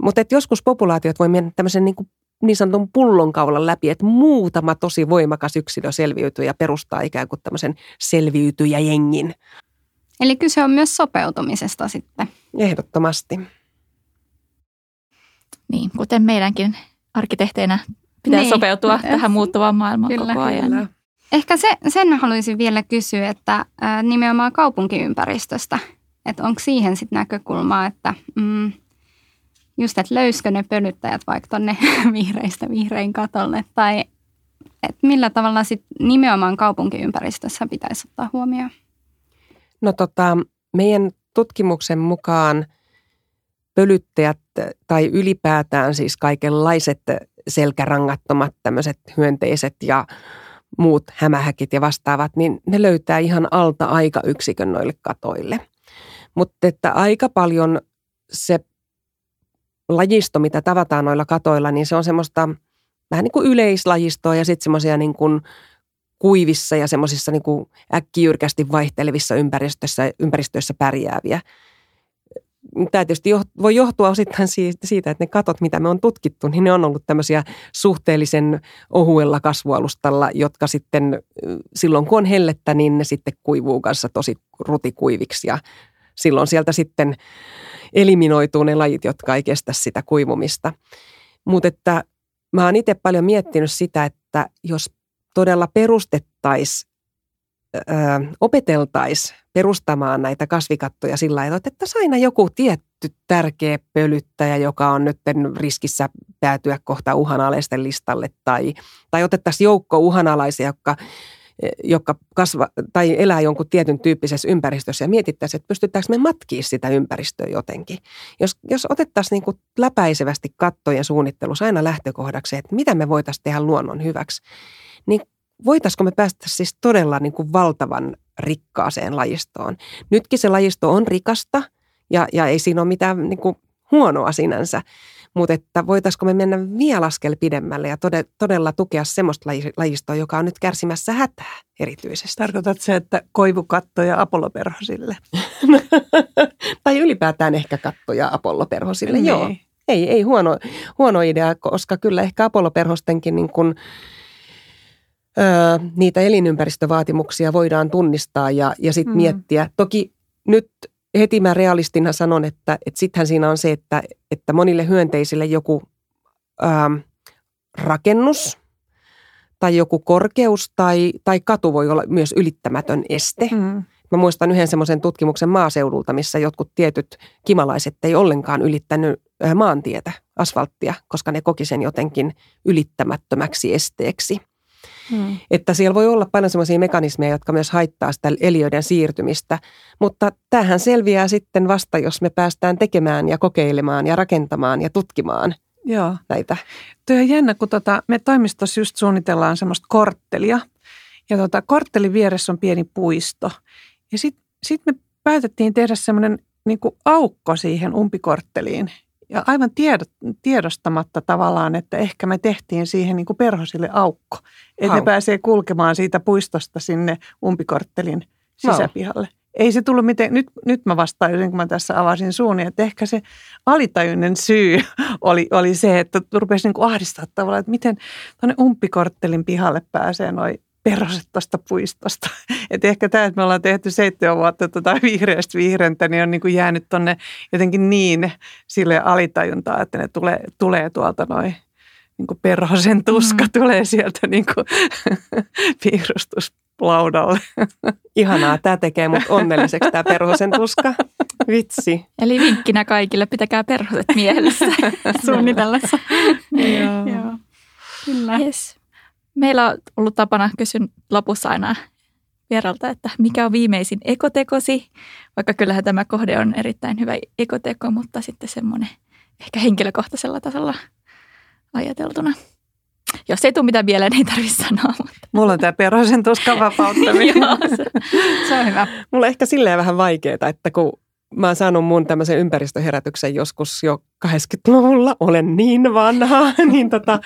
Mutta joskus populaatiot voi mennä tämmöisen niin, kuin niin sanotun pullonkaulan läpi, että muutama tosi voimakas yksilö selviytyy ja perustaa ikään kuin tämmöisen selviytyjäjengin. Eli kyse on myös sopeutumisesta sitten. Ehdottomasti. Niin, kuten meidänkin arkkitehteinä pitää niin. sopeutua tähän muuttuvaan maailmaan kyllä, koko ajan. Kyllä. Ehkä se, sen haluaisin vielä kysyä, että nimenomaan kaupunkiympäristöstä – että onko siihen sitten näkökulmaa, että mm, just, että löyskö ne pölyttäjät vaikka tuonne [LAUGHS] vihreistä vihrein katolle, tai että millä tavalla sitten nimenomaan kaupunkiympäristössä pitäisi ottaa huomioon? No tota, meidän tutkimuksen mukaan pölyttäjät tai ylipäätään siis kaikenlaiset selkärangattomat tämmöiset hyönteiset ja muut hämähäkit ja vastaavat, niin ne löytää ihan alta aikayksikön noille katoille. Mutta että aika paljon se lajisto, mitä tavataan noilla katoilla, niin se on semmoista vähän niin kuin yleislajistoa ja sitten semmoisia niin kuin kuivissa ja semmoisissa niin kuin äkkijyrkästi vaihtelevissa ympäristöissä, ympäristöissä pärjääviä. Tämä tietysti voi johtua osittain siitä, että ne katot, mitä me on tutkittu, niin ne on ollut tämmöisiä suhteellisen ohuella kasvualustalla, jotka sitten silloin kun on hellettä, niin ne sitten kuivuu kanssa tosi rutikuiviksi ja silloin sieltä sitten eliminoituu ne lajit, jotka ei kestä sitä kuivumista. Mutta että mä oon itse paljon miettinyt sitä, että jos todella perustettaisiin, opeteltaisiin perustamaan näitä kasvikattoja sillä lailla, että aina joku tietty tärkeä pölyttäjä, joka on nyt riskissä päätyä kohta uhanalaisten listalle, tai, tai otettaisiin joukko uhanalaisia, jotka jotka kasva, tai elää jonkun tietyn tyyppisessä ympäristössä ja mietittäisiin, että pystytäänkö me matkiin sitä ympäristöä jotenkin. Jos, jos otettaisiin niin läpäisevästi kattojen suunnittelussa aina lähtökohdaksi, että mitä me voitaisiin tehdä luonnon hyväksi, niin voitaisiko me päästä siis todella niin kuin valtavan rikkaaseen lajistoon. Nytkin se lajisto on rikasta ja, ja ei siinä ole mitään niin kuin huonoa sinänsä, mutta että voitaisiko me mennä vielä askel pidemmälle ja todella tukea semmoista lajistoa, joka on nyt kärsimässä hätää erityisesti. Tarkoitat se, että koivukattoja apolloperhosille? [LAUGHS] tai ylipäätään ehkä kattoja apolloperhosille, niin. joo. Ei, ei huono, huono idea, koska kyllä ehkä apolloperhostenkin niin kuin, öö, niitä elinympäristövaatimuksia voidaan tunnistaa ja, ja sitten mm. miettiä. Toki nyt heti mä realistina sanon, että, että sittenhän siinä on se, että, että monille hyönteisille joku ähm, rakennus tai joku korkeus tai, tai katu voi olla myös ylittämätön este. Mm. Mä muistan yhden semmoisen tutkimuksen maaseudulta, missä jotkut tietyt kimalaiset ei ollenkaan ylittänyt äh, maantietä, asfalttia, koska ne koki sen jotenkin ylittämättömäksi esteeksi. Hmm. Että siellä voi olla paljon sellaisia mekanismeja, jotka myös haittaa sitä eliöiden siirtymistä. Mutta tähän selviää sitten vasta, jos me päästään tekemään ja kokeilemaan ja rakentamaan ja tutkimaan Joo. näitä. Tuo on jännä, kun tota, me toimistossa just suunnitellaan semmoista korttelia. Ja tota, korttelin vieressä on pieni puisto. Ja sitten sit me päätettiin tehdä semmoinen niin aukko siihen umpikortteliin, ja aivan tiedostamatta tavallaan, että ehkä me tehtiin siihen niin kuin perhosille aukko. Että ne pääsee kulkemaan siitä puistosta sinne umpikorttelin sisäpihalle. No. Ei se tullut miten, nyt, nyt mä vastaan, kun mä tässä avasin suuni, että ehkä se alitajuinen syy [LAUGHS] oli, oli se, että rupesi niin kuin ahdistaa tavallaan, että miten tuonne umpikorttelin pihalle pääsee noin perhoset tuosta puistosta. [LAUGHS] Et ehkä tämä, että me ollaan tehty seitsemän vuotta tota vihreästä vihreäntä, niin on niin kuin jäänyt tuonne jotenkin niin sille alitajuntaa, että ne tulee, tulee tuolta noin niin kuin perhosen tuska mm. tulee sieltä [LAUGHS] niin kuin piirustuslaudalle. [LAUGHS] Ihanaa, tämä tekee mut onnelliseksi tämä perhosen tuska. Vitsi. Eli vinkkinä kaikille, pitäkää perhoset mielessä suunnitellessa. Joo. Joo. Kyllä. Yes. Meillä on ollut tapana kysyä lopussa aina vieralta, että mikä on viimeisin ekotekosi, vaikka kyllähän tämä kohde on erittäin hyvä ekoteko, mutta sitten semmoinen ehkä henkilökohtaisella tasolla ajateltuna. Jos ei tule mitään mieleen, niin ei tarvitse sanoa. Mutta. Mulla on tämä perhosen tuskan vapauttaminen. [LAUGHS] Joo, se, se on hyvä. Mulla on ehkä silleen vähän vaikeaa, että kun mä oon saanut mun tämmöisen ympäristöherätyksen joskus jo 80-luvulla, olen niin vanha, [LAUGHS] niin tota,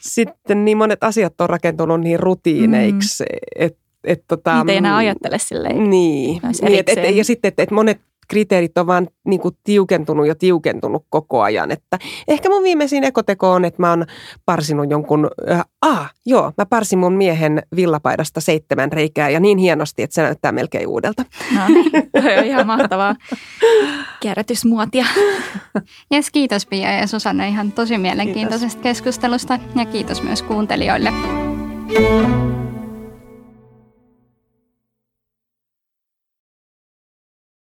sitten niin monet asiat on rakentunut niin rutiineiksi, mm. että et, tota, Niitä ei enää ajattele silleen. Niin, niin et, et, ja sitten, että et monet kriteerit on vaan niin kuin tiukentunut ja tiukentunut koko ajan. Että ehkä mun viimeisin ekoteko on, että mä oon parsinut jonkun, äh, ah, joo, mä parsin mun miehen villapaidasta seitsemän reikää ja niin hienosti, että se näyttää melkein uudelta. No niin, toi on ihan mahtavaa kierrätysmuotia. Yes, kiitos Pia ja Susanna ihan tosi mielenkiintoisesta kiitos. keskustelusta ja kiitos myös kuuntelijoille. thank you